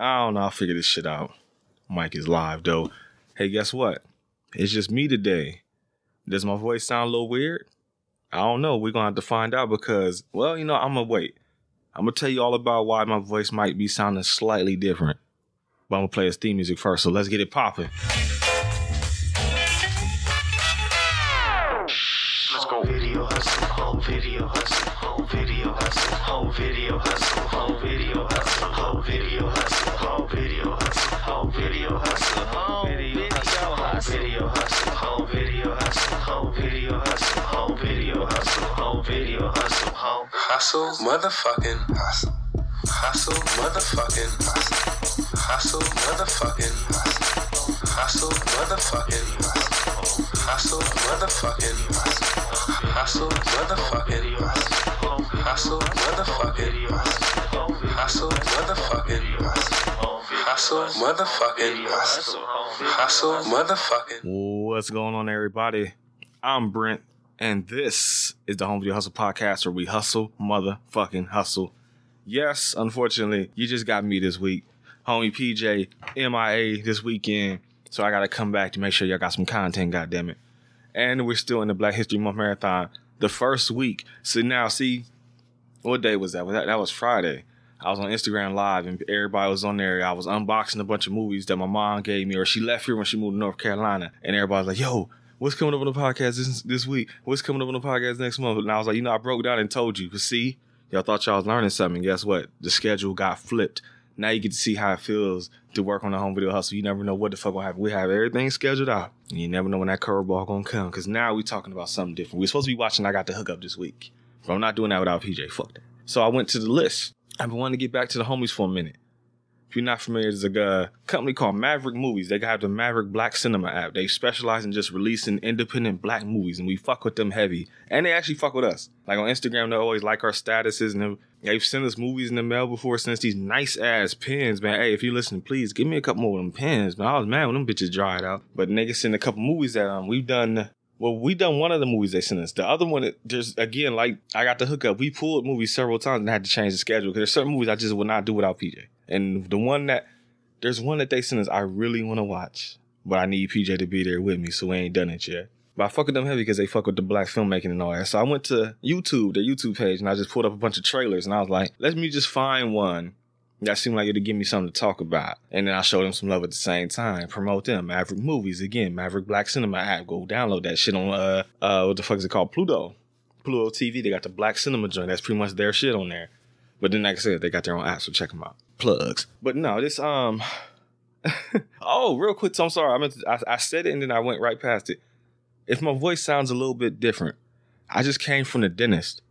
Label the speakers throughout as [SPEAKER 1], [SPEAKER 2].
[SPEAKER 1] I don't know. I'll figure this shit out. Mike is live though. Hey, guess what? It's just me today. Does my voice sound a little weird? I don't know. We're gonna have to find out because, well, you know, I'm gonna wait. I'm gonna tell you all about why my voice might be sounding slightly different. But I'm gonna play his theme music first, so let's get it popping.
[SPEAKER 2] Let's go. Video hustle, whole video hustle, whole video hustle, whole video hustle, whole video hustle, whole video hustle, Hustle,
[SPEAKER 3] motherfucking hustle. Hustle, motherfucking hustle. Hustle, motherfucking hustle. Hustle, motherfucking hustle. Hustle, motherfucking hustle. Hustle, motherfucking hustle. Hustle, motherfucking hustle. Hustle, motherfucking hustle. Hustle, motherfucking hustle. Hustle, motherfucking.
[SPEAKER 1] What's going on, everybody? I'm Brent, and this is the Home Video Hustle Podcast where we hustle, motherfucking hustle. Yes, unfortunately, you just got me this week. Homie PJ, MIA this weekend, so I gotta come back to make sure y'all got some content, goddammit. And we're still in the Black History Month Marathon, the first week. So now, see, what day was that? Was that, that was Friday. I was on Instagram Live and everybody was on there. I was unboxing a bunch of movies that my mom gave me, or she left here when she moved to North Carolina. And everybody's like, yo, what's coming up on the podcast this, this week? What's coming up on the podcast next month? And I was like, you know, I broke down and told you. But see, y'all thought y'all was learning something. Guess what? The schedule got flipped. Now you get to see how it feels to work on the home video hustle. You never know what the fuck will happen. We have everything scheduled out. And you never know when that curveball gonna come. Cause now we talking about something different. We're supposed to be watching I Got the Hook Up this week. But I'm not doing that without PJ. Fuck that. So I went to the list. I've been wanting to get back to the homies for a minute. If you're not familiar, there's a uh, company called Maverick Movies. They have the Maverick Black Cinema app. They specialize in just releasing independent black movies, and we fuck with them heavy. And they actually fuck with us. Like on Instagram, they always like our statuses, and they've sent us movies in the mail before. Since these nice ass pins, man. Hey, if you listen, please give me a couple more of them pins, man. I was mad when them bitches dried out. But niggas sent a couple movies that um we've done. Well, we done one of the movies they sent us. The other one, there's again, like I got the hookup. We pulled movies several times and had to change the schedule because there's certain movies I just would not do without PJ. And the one that there's one that they sent us I really want to watch, but I need PJ to be there with me, so we ain't done it yet. But I fuck with them heavy because they fuck with the black filmmaking and all that. So I went to YouTube, their YouTube page, and I just pulled up a bunch of trailers, and I was like, let me just find one that seemed like it'd give me something to talk about. And then I showed them some love at the same time. Promote them. Maverick Movies again. Maverick Black Cinema app. Go download that shit on uh uh what the fuck is it called? Pluto. Pluto TV. They got the Black Cinema joint. That's pretty much their shit on there. But then like I said, they got their own app, so check them out. Plugs. But no, this um Oh, real quick, so I'm sorry. I meant to, I, I said it and then I went right past it. If my voice sounds a little bit different, I just came from the dentist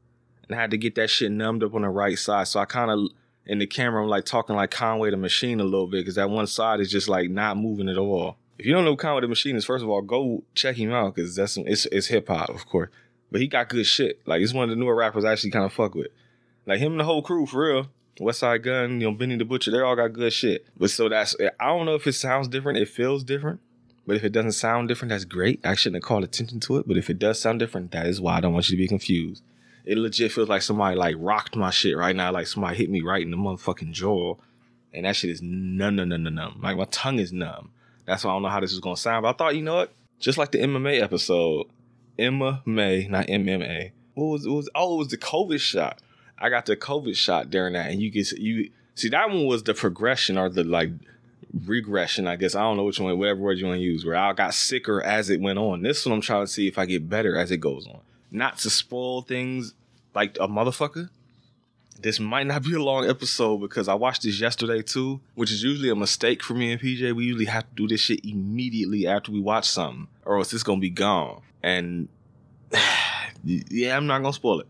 [SPEAKER 1] and I had to get that shit numbed up on the right side. So I kind of in the camera, I'm like talking like Conway the Machine a little bit because that one side is just like not moving at all. If you don't know Conway the Machine is, first of all, go check him out because that's some, it's it's hip hop, of course. But he got good shit. Like he's one of the newer rappers I actually kind of fuck with. Like him and the whole crew for real. Westside Gunn, you know, Benny the Butcher, they all got good shit. But so that's I don't know if it sounds different, it feels different. But if it doesn't sound different, that's great. I shouldn't have called attention to it. But if it does sound different, that is why I don't want you to be confused. It legit feels like somebody like rocked my shit right now, like somebody hit me right in the motherfucking jaw. And that shit is numb, numb, numb, numb, numb. Like my tongue is numb. That's why I don't know how this is gonna sound. But I thought, you know what? Just like the MMA episode, Emma May, not MMA. What was it was oh, it was the COVID shot. I got the COVID shot during that, and you get you see that one was the progression or the like regression, I guess. I don't know which one, whatever word you want to use, where I got sicker as it went on. This one I'm trying to see if I get better as it goes on. Not to spoil things like a motherfucker. This might not be a long episode because I watched this yesterday too, which is usually a mistake for me and PJ. We usually have to do this shit immediately after we watch something, or else it's gonna be gone. And yeah, I'm not gonna spoil it.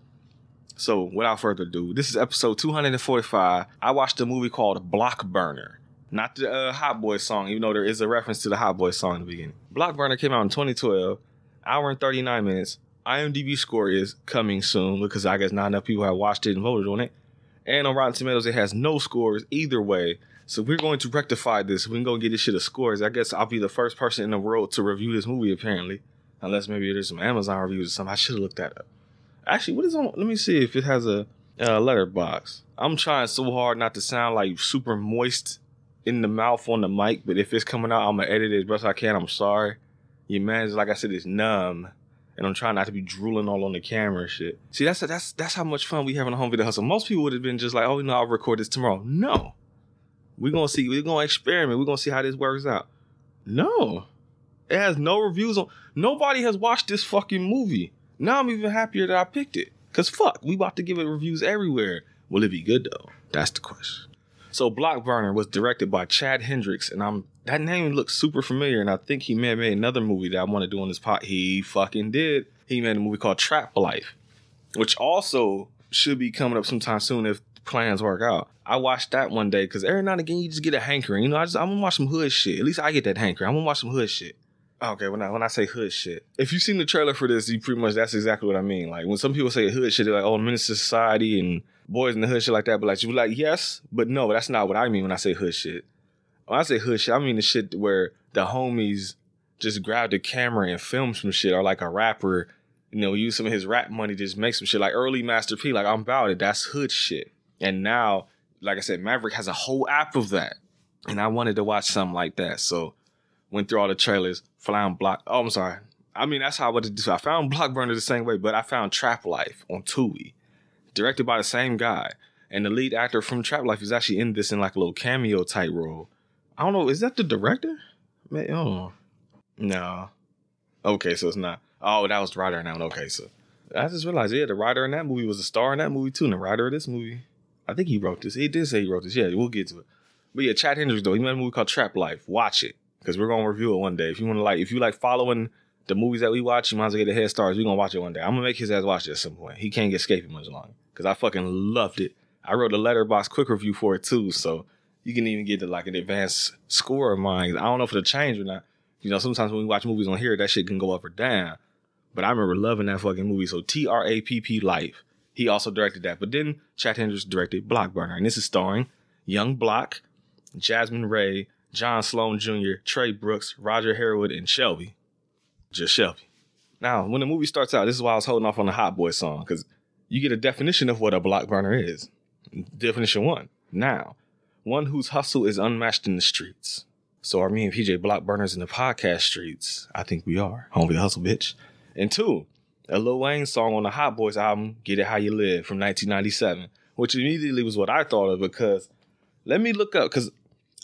[SPEAKER 1] So without further ado, this is episode 245. I watched a movie called Block Burner. Not the uh, Hot Boy song, even though there is a reference to the Hot Boy song in the beginning. Block Burner came out in 2012, hour and 39 minutes. IMDb score is coming soon because I guess not enough people have watched it and voted on it. And on Rotten Tomatoes, it has no scores either way. So we're going to rectify this. We can go get this shit of scores. I guess I'll be the first person in the world to review this movie, apparently. Unless maybe there's some Amazon reviews or something. I should have looked that up. Actually, what is on? Let me see if it has a uh, Letterboxd. I'm trying so hard not to sound like super moist in the mouth on the mic, but if it's coming out, I'm gonna edit it as best I can. I'm sorry. Your man's like I said, is numb, and I'm trying not to be drooling all on the camera and shit. See, that's that's that's how much fun we have on the home video hustle. Most people would have been just like, oh no, I'll record this tomorrow. No, we're gonna see. We're gonna experiment. We're gonna see how this works out. No, it has no reviews on. Nobody has watched this fucking movie. Now I'm even happier that I picked it. Cause fuck, we about to give it reviews everywhere. Will it be good though? That's the question. So Block Burner was directed by Chad Hendricks, and I'm that name looks super familiar, and I think he may have made another movie that I want to do on this pot. He fucking did. He made a movie called Trap Life, which also should be coming up sometime soon if plans work out. I watched that one day because every now and again you just get a hankering. You know, I just I'm gonna watch some hood shit. At least I get that hankering. I'm gonna watch some hood shit. Okay, when I when I say hood shit, if you've seen the trailer for this, you pretty much that's exactly what I mean. Like when some people say hood shit, they're like, oh, Menace II Society and boys in the hood shit like that. But like you like, yes, but no, that's not what I mean when I say hood shit. When I say hood shit, I mean the shit where the homies just grab the camera and film some shit, or like a rapper, you know, use some of his rap money to just make some shit. Like early Master P, like I'm about it. That's hood shit. And now, like I said, Maverick has a whole app of that, and I wanted to watch something like that, so went through all the trailers, found Block. Oh, I'm sorry. I mean, that's how I to do. I found Block Burner the same way, but I found Trap Life on Tubi, directed by the same guy, and the lead actor from Trap Life is actually in this in like a little cameo type role. I don't know. Is that the director? Man, oh no. Okay, so it's not. Oh, that was the writer in that one. Okay, so I just realized, yeah, the writer in that movie was a star in that movie too, and the writer of this movie. I think he wrote this. He did say he wrote this. Yeah, we'll get to it. But yeah, Chad Hendricks though, he made a movie called Trap Life. Watch it because we're gonna review it one day. If you want to like, if you like following the movies that we watch, you might as well get a head start. We're gonna watch it one day. I'm gonna make his ass watch it at some point. He can't get escape it much longer because I fucking loved it. I wrote a Letterboxd quick review for it too, so you can even get to like an advanced score of mine. I don't know if it'll change or not. You know, sometimes when we watch movies on here, that shit can go up or down. But I remember loving that fucking movie. So T R A P P Life. He also directed that. But then Chad Hendricks directed Block Burner, and this is starring Young Block, Jasmine Ray, John Sloan Jr., Trey Brooks, Roger Harewood, and Shelby. Just Shelby. Now, when the movie starts out, this is why I was holding off on the Hot Boy song, because you get a definition of what a block burner is. Definition one. Now, one whose hustle is unmatched in the streets. So are me and PJ block burners in the podcast streets? I think we are. Homie hustle, bitch. And two, a Lil Wayne song on the Hot Boys album, Get It How You Live from 1997, which immediately was what I thought of because let me look up because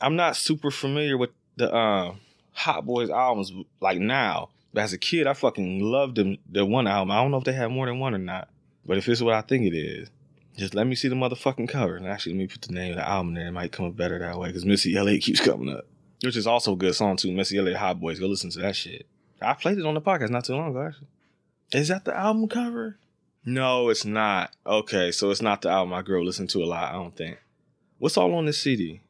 [SPEAKER 1] I'm not super familiar with the uh, Hot Boys albums like now. But as a kid, I fucking loved them. The one album. I don't know if they have more than one or not. But if it's what I think it is, just let me see the motherfucking cover. And actually, let me put the name of the album there. It might come up better that way because Missy Elliott keeps coming up, which is also a good song too. Missy Elliott Hot Boys. Go listen to that shit. I played it on the podcast not too long ago. Actually, is that the album cover? No, it's not. Okay, so it's not the album I grew up listening to a lot. I don't think. What's all on this CD?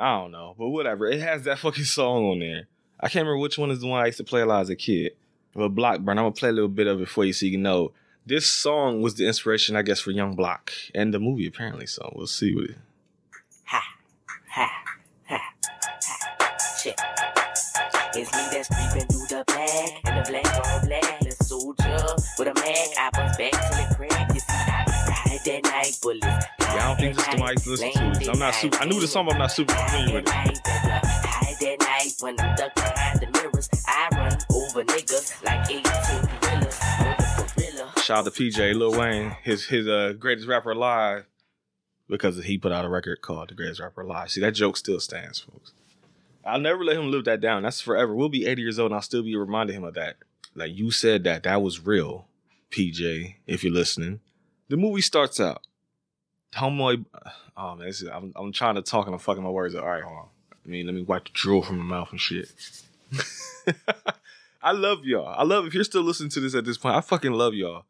[SPEAKER 1] I don't know, but whatever. It has that fucking song on there. I can't remember which one is the one I used to play a lot as a kid. But Blockburn, I'm gonna play a little bit of it for you so you can know. This song was the inspiration, I guess, for Young Block and the movie apparently. So we'll see what it.
[SPEAKER 4] Ha, ha, ha. Shit. It's me that's creeping through the black and the black on black. The soldier with a mag. I bust back to the crib. You see, I ride that night bullets.
[SPEAKER 1] The one I used to listen to. So I'm not super. I knew the song, but I'm not super familiar with it.
[SPEAKER 4] That night when I'm ducked behind the mirrors. I run over niggas like 18 gorillas. Gorilla.
[SPEAKER 1] Shout out to PJ Lil Wayne, his his uh, greatest rapper alive, because he put out a record called "The Greatest Rapper Alive." See, that joke still stands, folks. I'll never let him live that down. That's forever. We'll be 80 years old, and I'll still be reminding him of that. Like you said that that was real, PJ. If you're listening, the movie starts out. Homeboy, oh man, this is, I'm I'm trying to talk and I'm fucking my words. All right, hold on. I mean, let me wipe the drool from my mouth and shit. I love y'all. I love if you're still listening to this at this point. I fucking love y'all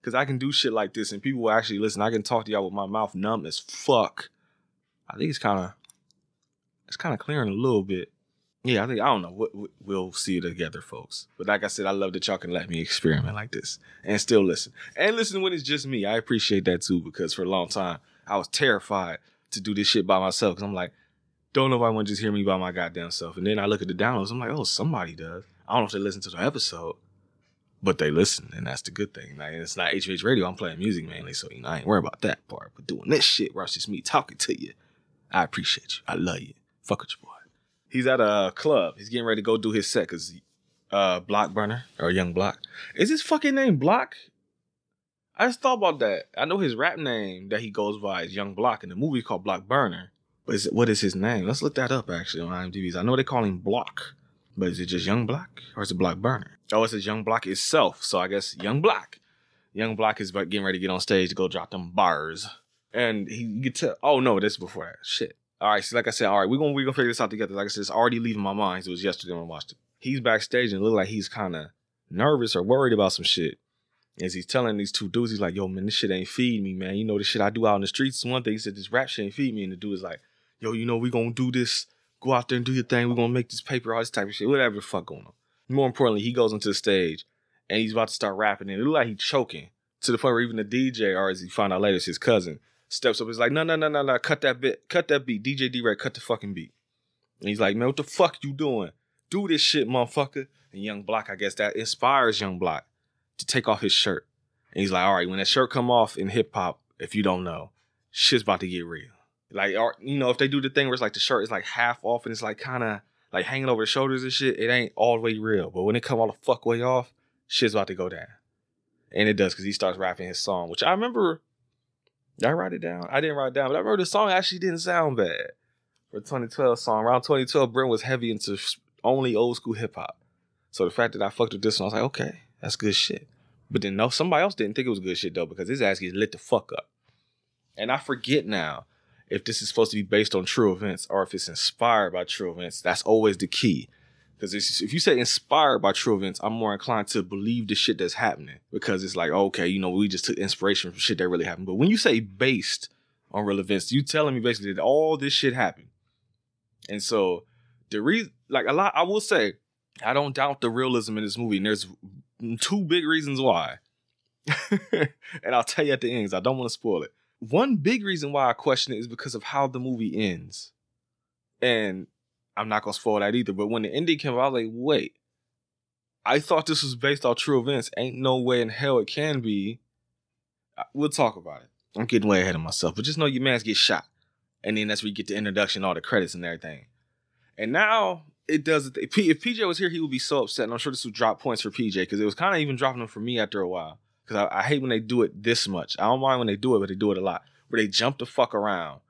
[SPEAKER 1] because I can do shit like this and people will actually listen. I can talk to y'all with my mouth numb as fuck. I think it's kind of it's kind of clearing a little bit. Yeah, I think I don't know. What we'll see together, folks. But like I said, I love that y'all can let me experiment like this and still listen and listen when it's just me. I appreciate that too because for a long time I was terrified to do this shit by myself because I'm like, don't nobody want to just hear me by my goddamn self. And then I look at the downloads, I'm like, oh, somebody does. I don't know if they listen to the episode, but they listen, and that's the good thing. Like, it's not HVH radio. I'm playing music mainly, so you know I ain't worried about that part. But doing this shit where it's just me talking to you, I appreciate you. I love you. Fuck with your boy. He's at a club. He's getting ready to go do his set because uh Block Burner or Young Block. Is his fucking name Block? I just thought about that. I know his rap name that he goes by is Young Block, and the movie called Block Burner. But is it, what is his name? Let's look that up actually on IMDb. I know they call him Block, but is it just Young Block or is it Block Burner? Oh, it says Young Block itself. So I guess Young Block. Young Block is getting ready to get on stage to go drop them bars, and he you get to. Oh no, this is before that. Shit. All right, so like I said, all right, we're gonna we're gonna figure this out together. Like I said, it's already leaving my mind. It was yesterday when I watched it. He's backstage and it looked like he's kind of nervous or worried about some shit. As he's telling these two dudes, he's like, "Yo, man, this shit ain't feed me, man. You know the shit I do out in the streets one thing." He said, "This rap shit ain't feed me," and the dude is like, "Yo, you know we gonna do this. Go out there and do your thing. We're gonna make this paper, all this type of shit, whatever the fuck going on." More importantly, he goes into the stage and he's about to start rapping, and it looked like he's choking to the point where even the DJ, or as he found out later, it's his cousin, steps up. He's like, "No, no, no, no, no, cut that bit, cut that beat, DJ D-Ray, cut the fucking beat." And he's like, "Man, what the fuck you doing? Do this shit, motherfucker." And Young Block, I guess that inspires Young Block to take off his shirt. And he's like, all right, when that shirt come off in hip hop, if you don't know, shit's about to get real. Like, or, you know, if they do the thing where it's like the shirt is like half off and it's like kind of like hanging over the shoulders and shit, it ain't all the way real. But when it come all the fuck way off, shit's about to go down. And it does because he starts rapping his song, which I remember. Did I write it down? I didn't write it down, but I wrote the song actually didn't sound bad for a 2012 song. Around 2012, Brent was heavy into only old school hip hop. So the fact that I fucked with this one, I was like, okay, that's good shit. But then no, somebody else didn't think it was good shit though, because his ass gets lit the fuck up. And I forget now if this is supposed to be based on true events or if it's inspired by true events. That's always the key. Because if you say inspired by true events, I'm more inclined to believe the shit that's happening because it's like, oh, okay, you know, we just took inspiration from shit that really happened. But when you say based on real events, you telling me basically that all this shit happened. And so the reason, like a lot, I will say, I don't doubt the realism in this movie, and there's two big reasons why. and I'll tell you at the end, I don't want to spoil it. One big reason why I question it is because of how the movie ends. And I'm not gonna spoil that either. But when the ending came out, I was like, wait. I thought this was based on true events. Ain't no way in hell it can be. We'll talk about it. I'm getting way ahead of myself, but just know your man's get shot. And then that's where you get the introduction, all the credits and everything. And now it does. If PJ was here, he would be so upset. And I'm sure this would drop points for PJ because it was kind of even dropping them for me after a while. Because I, I hate when they do it this much. I don't mind when they do it, but they do it a lot. Where they jump the fuck around.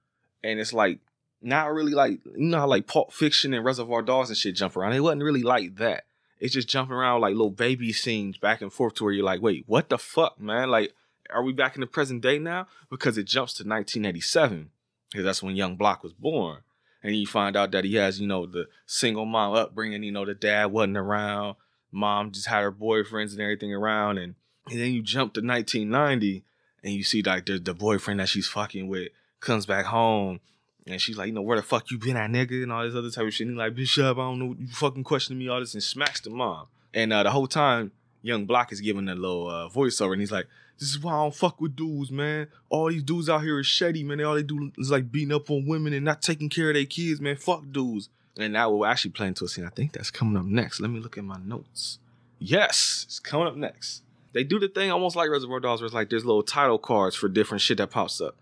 [SPEAKER 1] And it's like, not really like, you know how like Pulp Fiction and Reservoir Dogs and shit jump around. It wasn't really like that. It's just jumping around like little baby scenes back and forth to where you're like, wait, what the fuck, man? Like, are we back in the present day now? Because it jumps to 1987. Because that's when Young Block was born and you find out that he has, you know, the single mom upbringing. You know, the dad wasn't around, mom just had her boyfriends and everything around, and, and then you jump to 1990 and you see like the, the boyfriend that she's fucking with comes back home. And she's like, you know, where the fuck you been at, nigga? And all this other type of shit. And he like, Bishop, I don't know, you fucking questioning me, all this, and smacks the mom. And uh, the whole time, Young Block is giving a little uh, voiceover, and he's like, this is why I don't fuck with dudes, man. All these dudes out here is shady, man. They all they do is like beating up on women and not taking care of their kids, man. Fuck dudes. And that will actually play into a scene. I think that's coming up next. Let me look at my notes. Yes, it's coming up next. They do the thing almost like Reservoir Dogs, where it's like there's little title cards for different shit that pops up.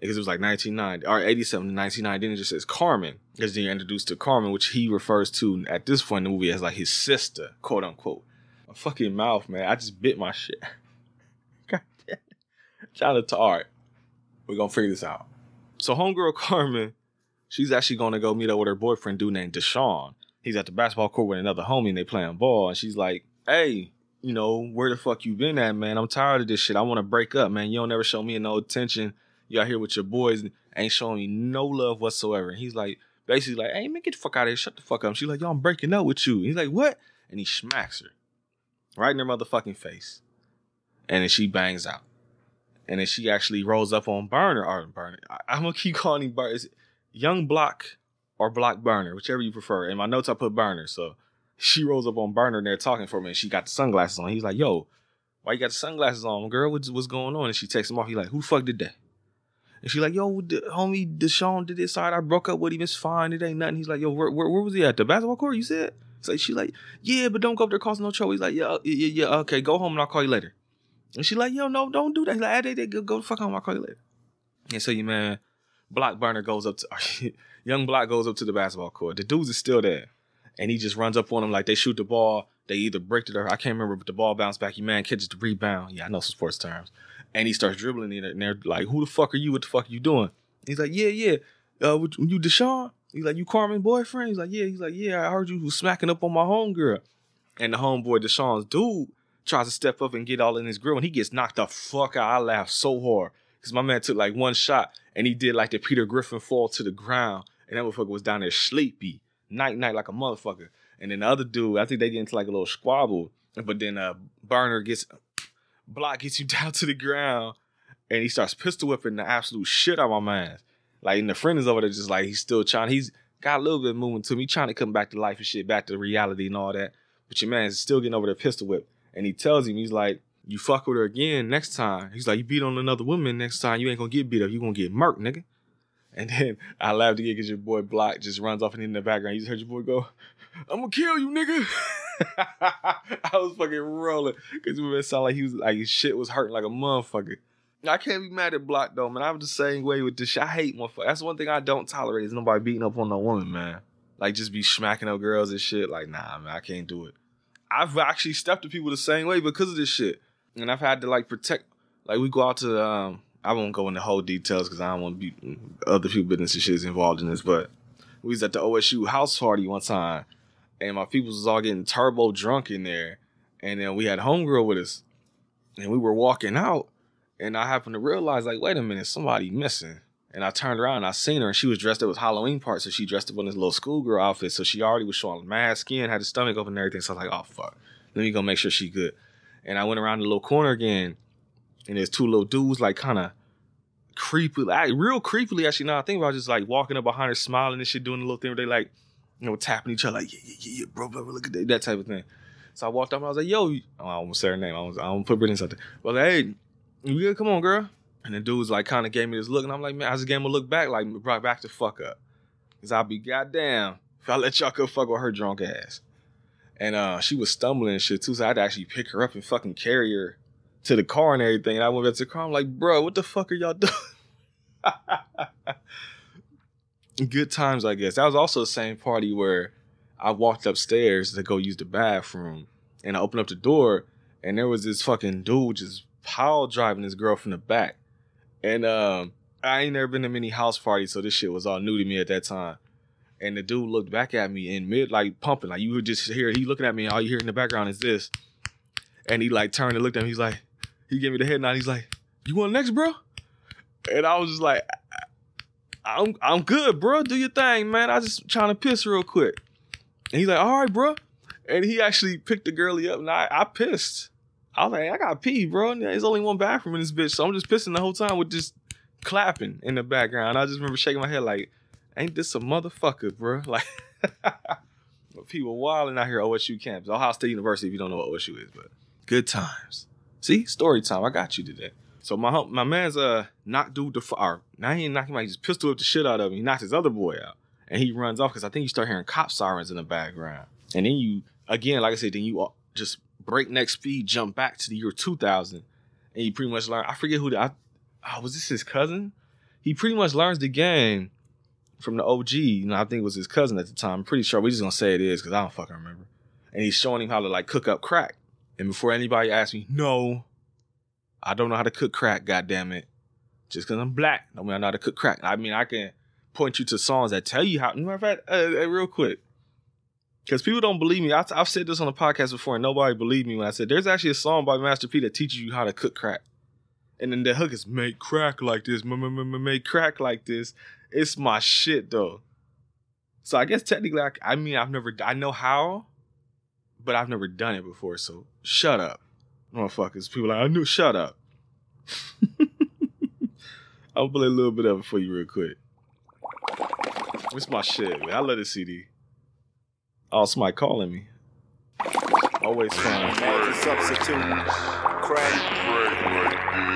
[SPEAKER 1] Because it was like 1990 or 87 to 1990. Then it just says Carmen. Because then you're introduced to Carmen, which he refers to at this point in the movie as like his sister, quote unquote. My fucking mouth, man. I just bit my shit. God damn. Trying to talk. We're going to figure this out. So, Homegirl Carmen, she's actually going to go meet up with her boyfriend, dude named Deshaun. He's at the basketball court with another homie and they playing ball. And she's like, hey, you know, where the fuck you been at, man? I'm tired of this shit. I want to break up, man. You don't ever show me no attention. You out here with your boys and ain't showing me no love whatsoever. And he's like, basically like, hey, man, get the fuck out of here. Shut the fuck up. She's like, yo, I'm breaking up with you. He's like, what? And he smacks her right in her motherfucking face. And then she bangs out. And then she actually rolls up on Burner or Burner. I, I'm gonna keep calling him Burner. Young Block or Block Burner, whichever you prefer. In my notes, I put Burner. So she rolls up on Burner and they're talking for me. And she got the sunglasses on. He's like, yo, why you got the sunglasses on, girl? What's, what's going on? And she takes him off. He's like, who the fuck did that? And she like, yo, the, homie Deshaun did this side. I broke up with him. It's fine. It ain't nothing. He's like, yo, where, where, where was he at? The basketball court? You said? So she like, yeah, but don't go up there causing no trouble. He's like, yeah, yeah, yeah, okay, go home and I'll call you later. And she like, yo, no, don't do that. He's like, ah, hey, they, go, go the fuck home. I'll call you later. And so your man Block burner goes up to young Block goes up to the basketball court. The dudes is still there, and he just runs up on them like they shoot the ball. They either break it or I can't remember, but the ball bounced back. Your man catches the rebound. Yeah, I know some sports terms. And he starts dribbling in it, and they're like, "Who the fuck are you? What the fuck are you doing?" He's like, "Yeah, yeah. Uh, you Deshaun?" He's like, "You Carmen boyfriend?" He's like, "Yeah." He's like, "Yeah, I heard you was smacking up on my homegirl." And the homeboy Deshaun's dude tries to step up and get all in his grill, and he gets knocked the fuck out. I laughed so hard because my man took like one shot, and he did like the Peter Griffin fall to the ground, and that motherfucker was down there sleepy, night night like a motherfucker. And then the other dude, I think they get into like a little squabble, but then uh Burner gets block gets you down to the ground, and he starts pistol whipping the absolute shit out of my man. Like, and the friend is over there just like he's still trying. He's got a little bit of movement to me, trying to come back to life and shit, back to reality and all that. But your man is still getting over the pistol whip, and he tells him he's like, "You fuck with her again next time." He's like, "You beat on another woman next time, you ain't gonna get beat up. You gonna get murked, nigga." And then I laughed again because your boy Block just runs off and in the background. You just heard your boy go, "I'm gonna kill you, nigga." I was fucking rolling because it sounded like he was like his shit was hurting like a motherfucker. I can't be mad at Block though, man. I'm the same way with this shit. I hate motherfuckers. That's one thing I don't tolerate is nobody beating up on no woman, man. Like just be smacking up girls and shit. Like, nah, man, I can't do it. I've actually stepped to people the same way because of this shit. And I've had to like protect like we go out to um I won't go into whole details because I don't want to be other people business and shit is involved in this, but we was at the OSU house party one time and my people was all getting turbo drunk in there. And then we had homegirl with us. And we were walking out. And I happened to realize, like, wait a minute, somebody missing. And I turned around and I seen her, and she was dressed up with Halloween parts. So she dressed up in this little schoolgirl outfit. So she already was showing mad skin, had the stomach open and everything. So I was like, oh fuck. Let me go make sure she good. And I went around the little corner again, and there's two little dudes like kind of creepy, like, real creepily actually. Now I think about just like walking up behind her, smiling and shit, doing a little thing where they like, you know, tapping each other like, yeah, yeah, yeah, yeah, bro, bro, bro, look at that, that type of thing. So I walked up, and I was like, yo, oh, I almost say her name. I was, I don't put Brittany something. But hey, you good? Come on, girl. And the dude's like, kind of gave me this look, and I'm like, man, I just gave him a look back, like, brought back the fuck up. Cause I'll be goddamn if I let y'all go fuck with her drunk ass. And uh, she was stumbling and shit too, so I had to actually pick her up and fucking carry her to the car and everything. And I went back to the car. I'm like, bro, what the fuck are y'all doing? Good times, I guess. That was also the same party where I walked upstairs to go use the bathroom, and I opened up the door, and there was this fucking dude just pile driving this girl from the back. And um, I ain't never been to many house parties, so this shit was all new to me at that time. And the dude looked back at me in mid, like pumping, like you would just hear he looking at me, and all you hear in the background is this. And he like turned and looked at me. He's like, he gave me the head nod. He's like, "You want next, bro?" And I was just like, "I'm I'm good, bro. Do your thing, man. I just trying to piss real quick." And he's like, "All right, bro." And he actually picked the girlie up, and I I pissed. I was like, "I got pee, bro. And There's only one bathroom in this bitch, so I'm just pissing the whole time with just clapping in the background." I just remember shaking my head like, "Ain't this a motherfucker, bro?" Like. People wilding out here at OSU campus, Ohio State University. If you don't know what OSU is, but good times. See, story time. I got you today. So my my man's uh knocked dude the far. Now he knocked him out. He just pistol whipped the shit out of him. He knocked his other boy out, and he runs off because I think you start hearing cop sirens in the background. And then you again, like I said, then you uh, just breakneck speed jump back to the year 2000, and you pretty much learn. I forget who the I, oh, was this his cousin? He pretty much learns the game from the OG. You know, I think it was his cousin at the time. I'm pretty sure. We just gonna say it is because I don't fucking remember. And he's showing him how to like cook up crack. And before anybody asks me, no, I don't know how to cook crack. God damn it! Just because I'm black, don't mean I know how to cook crack. I mean, I can point you to songs that tell you how. Matter of fact, uh, uh, real quick, because people don't believe me. I, I've said this on the podcast before, and nobody believed me when I said there's actually a song by Master P that teaches you how to cook crack. And then the hook is make crack like this, make crack like this. It's my shit though. So I guess technically, I, I mean, I've never, I know how, but I've never done it before. So shut up, motherfuckers. People are like, I knew, shut up. I'll play a little bit of it for you real quick. It's my shit, man. I love this CD. Oh, somebody calling me. Always fun.
[SPEAKER 5] As a substitute, crack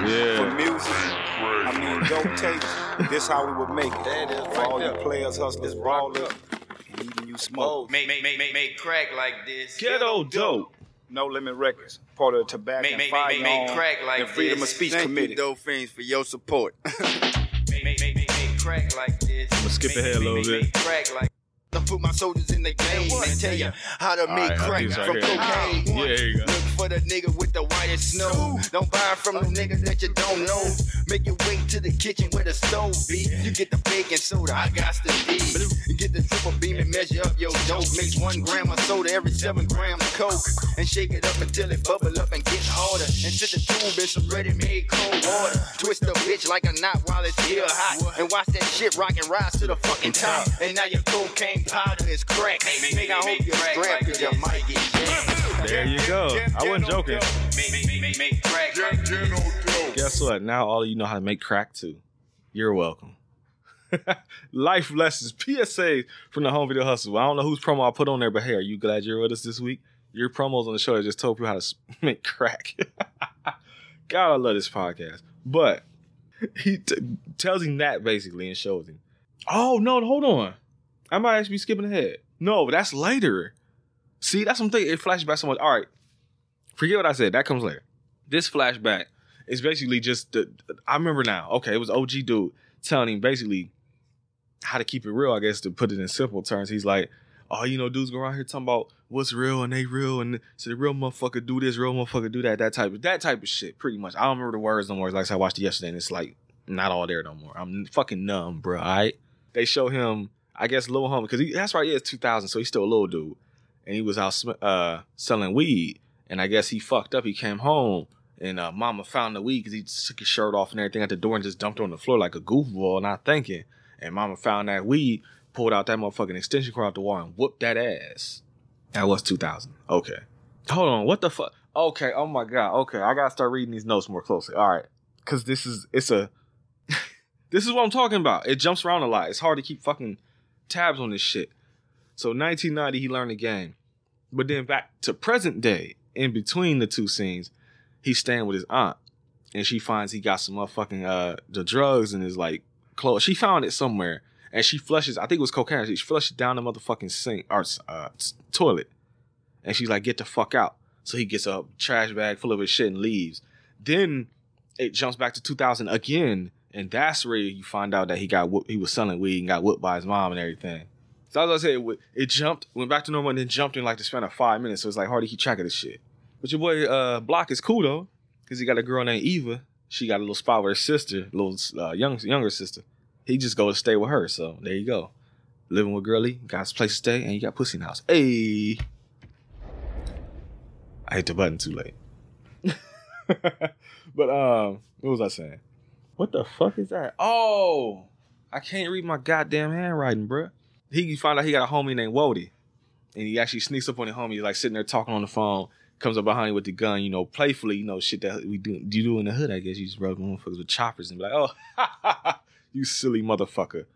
[SPEAKER 5] for music. I mean, dope tapes. This how we would make it.
[SPEAKER 6] That is
[SPEAKER 5] For all
[SPEAKER 6] right
[SPEAKER 5] you players, hustlers, ballers, and even you smoke.
[SPEAKER 6] Make, make, make, make, make crack like this.
[SPEAKER 1] Ghetto dope.
[SPEAKER 5] No Limit Records, part of the Tobacco
[SPEAKER 6] Make,
[SPEAKER 5] and
[SPEAKER 6] make, make, make, make crack like
[SPEAKER 5] and Freedom
[SPEAKER 6] this.
[SPEAKER 5] of Speech
[SPEAKER 7] Thank
[SPEAKER 5] Committee.
[SPEAKER 7] you, Dope Fiends, for your support.
[SPEAKER 6] Make, make, make, make, make crack like this.
[SPEAKER 1] I'ma skip ahead a little
[SPEAKER 6] Make-
[SPEAKER 1] bit.
[SPEAKER 6] make Crack like
[SPEAKER 7] I put my soldiers in the game and tell you how to make
[SPEAKER 1] Alright,
[SPEAKER 7] crack
[SPEAKER 1] right
[SPEAKER 7] from cocaine.
[SPEAKER 1] Yeah, here you go.
[SPEAKER 7] Look for the nigga with the whitest snow. Don't buy from the nigga that you don't know. Make your way to the kitchen where the stove be. You get the baking soda, I got the D. Get the triple beam and measure up your dope. Mix one gram of soda every seven grams of coke. And shake it up until it bubble up and get harder. And sit the tube in some ready-made cold water. Twist the bitch like a knot while it's still hot. And watch that shit rock and rise to the fucking top. And now your cocaine powder is crack. Nigga, I hope you're strapped cause you might get jammed.
[SPEAKER 1] There you go. I wasn't joking. Guess what? Now all of you know how to make crack too. You're welcome. Life lessons, PSA from the home video hustle. I don't know whose promo I put on there, but hey, are you glad you're with us this week? Your promos on the show that just told you how to make crack. God, I love this podcast. But he t- tells him that basically and shows him. Oh no, hold on. I might actually be skipping ahead. No, that's later. See, that's something. It flashback so much. All right, forget what I said. That comes later. This flashback is basically just the. I remember now. Okay, it was OG dude telling him basically how to keep it real. I guess to put it in simple terms, he's like, "Oh, you know, dudes go around here talking about what's real and they real, and so the real motherfucker do this, real motherfucker do that, that type of that type of shit. Pretty much. I don't remember the words no more. Like I watched it yesterday, and it's like not all there no more. I'm fucking numb, bro. All right. They show him, I guess, little homie, because that's right. Yeah, it's 2000, so he's still a little dude, and he was out sm- uh, selling weed, and I guess he fucked up. He came home. And uh, mama found the weed because he took his shirt off and everything at the door and just dumped on the floor like a goofball, not thinking. And mama found that weed, pulled out that motherfucking extension cord out the wall and whooped that ass. That was 2000. Okay. Hold on. What the fuck? Okay. Oh my God. Okay. I got to start reading these notes more closely. All right. Because this is, it's a, this is what I'm talking about. It jumps around a lot. It's hard to keep fucking tabs on this shit. So 1990, he learned the game. But then back to present day, in between the two scenes, he's staying with his aunt. And she finds he got some motherfucking, uh, the drugs in his, like, clothes. She found it somewhere. And she flushes, I think it was cocaine. She flushes down the motherfucking sink, or uh, toilet. And she's like, get the fuck out. So he gets a trash bag full of his shit and leaves. Then it jumps back to 2000 again. And that's where you find out that he got whoop, he was selling weed and got whipped by his mom and everything. So as I said, it, it jumped, went back to normal, and then jumped in like the span of five minutes. So it's like hard to keep track of this shit. But your boy uh, Block is cool though, because he got a girl named Eva. She got a little spot with her sister, little uh, young younger sister. He just go to stay with her. So there you go, living with girly, got his place to stay, and you got pussy in the house. Hey, I hit the button too late. but um, what was I saying? What the fuck is that? Oh, I can't read my goddamn handwriting, bruh. He found out he got a homie named Wody, and he actually sneaks up on the homie, He's like sitting there talking on the phone. Comes up behind him with the gun, you know, playfully, you know, shit that we do you do in the hood. I guess you just rub motherfuckers with choppers and be like, "Oh, you silly motherfucker."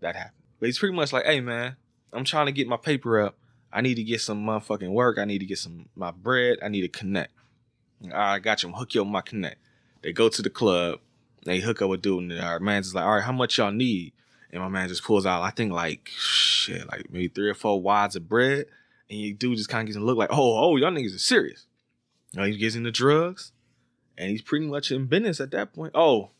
[SPEAKER 1] That happened, but he's pretty much like, "Hey, man, I'm trying to get my paper up. I need to get some motherfucking work. I need to get some my bread. I need to connect. All right, I got you. I'm hook you up my connect. They go to the club. They hook up with dude, and our man's just like, all right, how much y'all need? And my man just pulls out, I think like shit, like maybe three or four wads of bread. And you dude just kind of him a look like, oh, oh, y'all niggas are serious. You know, he him the drugs, and he's pretty much in business at that point. Oh,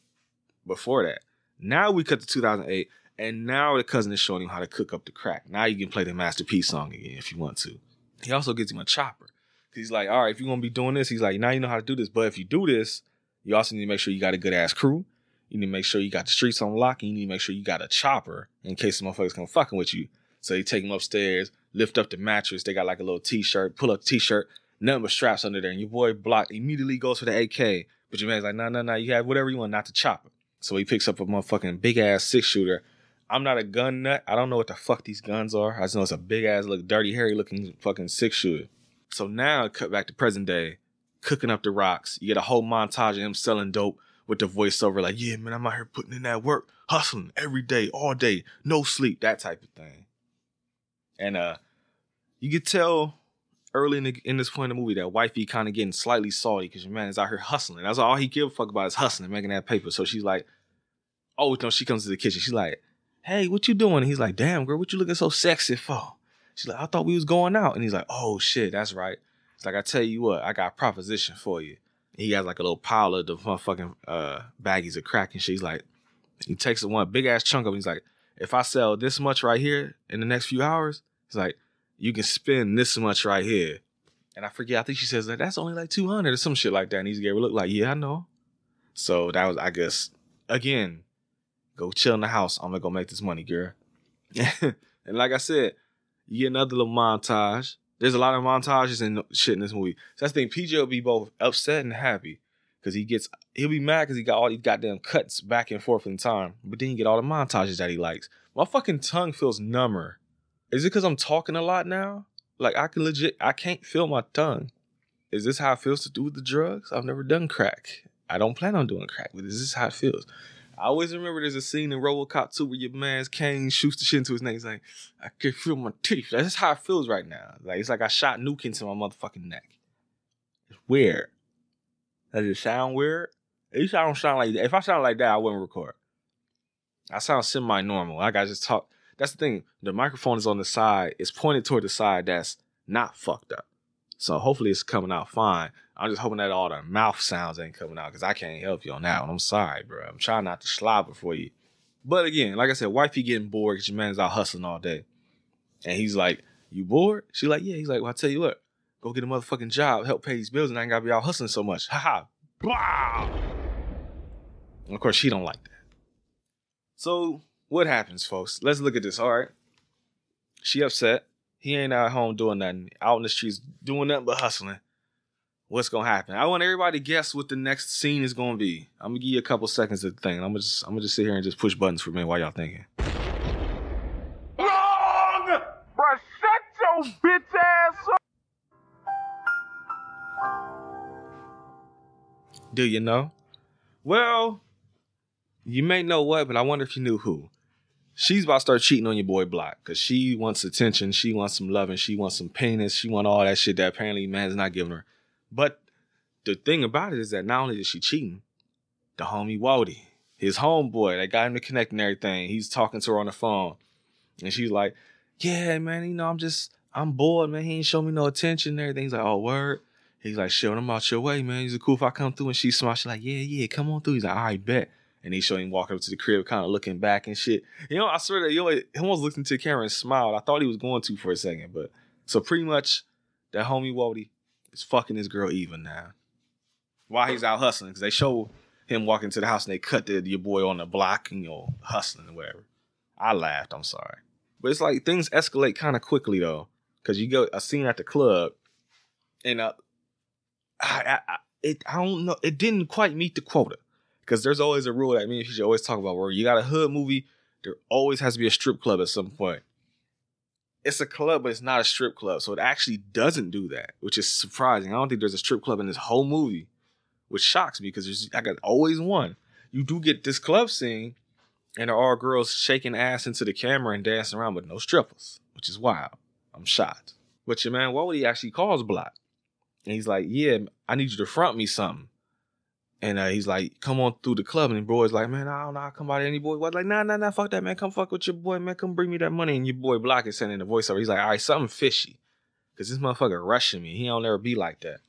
[SPEAKER 1] before that, now we cut to 2008, and now the cousin is showing him how to cook up the crack. Now you can play the Master P's song again if you want to. He also gives him a chopper. He's like, all right, if you're gonna be doing this, he's like, now you know how to do this. But if you do this, you also need to make sure you got a good ass crew. You need to make sure you got the streets on lock, and you need to make sure you got a chopper in case some motherfuckers come fucking with you. So you take him upstairs, lift up the mattress. They got like a little t-shirt, pull up the t-shirt, nothing but straps under there. And your boy Block immediately goes for the AK. But your man's like, no, no, no, you have whatever you want, not the chopper. So he picks up a motherfucking big ass six shooter. I'm not a gun nut. I don't know what the fuck these guns are. I just know it's a big ass, look dirty, hairy looking fucking six shooter. So now cut back to present day, cooking up the rocks. You get a whole montage of him selling dope with the voiceover, like, yeah, man, I'm out here putting in that work, hustling every day, all day, no sleep, that type of thing. And uh you could tell early in, the, in this point in the movie that wifey kind of getting slightly salty because your man is out here hustling. That's all he give a fuck about is hustling, making that paper. So she's like, oh no, she comes to the kitchen. She's like, hey, what you doing? He's like, damn, girl, what you looking so sexy for? She's like, I thought we was going out. And he's like, oh shit, that's right. Like, I tell you what, I got a proposition for you. He has like a little pile of the motherfucking uh, baggies of crack and shit. He's like, He takes one big ass chunk of it. He's like, if I sell this much right here in the next few hours, he's like, you can spend this much right here. And I forget, I think she says that that's only like 200 or some shit like that. And he's her look like, yeah, I know. So that was, I guess, again, go chill in the house. I'm gonna go make this money, girl. and like I said, you get another little montage. There's a lot of montages and shit in this movie. So that's the thing. PJ will be both upset and happy because he gets he'll be mad because he got all these goddamn cuts back and forth in time. But then you get all the montages that he likes. My fucking tongue feels number. Is it because I'm talking a lot now? Like I can legit I can't feel my tongue. Is this how it feels to do with the drugs? I've never done crack. I don't plan on doing crack, but is this how it feels? I always remember there's a scene in Robocop 2 where your man's Cain shoots the shit into his neck. He's like, I can feel my teeth. That's how it feels right now. Like it's like I shot nuke into my motherfucking neck. It's weird. Does it sound weird? At least I don't sound like that. If I sound like that, I wouldn't record. I sound semi-normal. Like I just talk. That's the thing. The microphone is on the side. It's pointed toward the side that's not fucked up. So hopefully it's coming out fine. I'm just hoping that all the mouth sounds ain't coming out because I can't help you on that one. I'm sorry, bro. I'm trying not to slobber for you. But again, like I said, wifey getting bored because your man's out hustling all day. And he's like, You bored? She's like, Yeah. He's like, Well, I tell you what, go get a motherfucking job, help pay these bills, and I ain't gotta be out hustling so much. Ha ha. Blah. And of course, she don't like that. So what happens, folks? Let's look at this. All right. She upset. He ain't out home doing nothing. Out in the streets doing nothing but hustling. What's gonna happen? I want everybody to guess what the next scene is gonna be. I'm gonna give you a couple seconds to think. I'm gonna just I'm gonna just sit here and just push buttons for a minute while y'all thinking.
[SPEAKER 6] Wrong! Bruh, shut your bitch ass up!
[SPEAKER 1] Do you know? Well, you may know what, but I wonder if you knew who. She's about to start cheating on your boy Block because she wants attention, she wants some loving, she wants some penis, she want all that shit that apparently man's not giving her. But the thing about it is that not only is she cheating, the homie Wody, his homeboy, that got him to connect and everything, he's talking to her on the phone. And she's like, Yeah, man, you know, I'm just, I'm bored, man. He ain't show me no attention and everything. He's like, Oh, word. He's like, shit, I'm out your way, man. He's it cool if I come through? And she's smart. She's like, Yeah, yeah, come on through. He's like, All right, bet. And he showed him walking up to the crib, kind of looking back and shit. You know, I swear that you know, he almost looked into the camera and smiled. I thought he was going to for a second, but so pretty much that homie Wody is fucking this girl even now. While he's out hustling, because they show him walking to the house and they cut the, your boy on the block, and, you know, hustling or whatever. I laughed. I'm sorry, but it's like things escalate kind of quickly though, because you go a scene at the club, and uh, I, I, I, it, I don't know, it didn't quite meet the quota because there's always a rule that me and should always talk about where you got a hood movie, there always has to be a strip club at some point. It's a club, but it's not a strip club, so it actually doesn't do that, which is surprising. I don't think there's a strip club in this whole movie, which shocks me because there's I got always one. You do get this club scene, and there are girls shaking ass into the camera and dancing around, but no strippers, which is wild. I'm shocked. But your man, what would he actually calls Block? And he's like, Yeah, I need you to front me something. And uh, he's like, come on through the club. And the boy's like, man, I don't know. I'll come by any boy. What? Like, nah, nah, nah, fuck that, man. Come fuck with your boy, man. Come bring me that money. And your boy Block is sending the voiceover. He's like, all right, something fishy. Because this motherfucker rushing me. He don't ever be like that.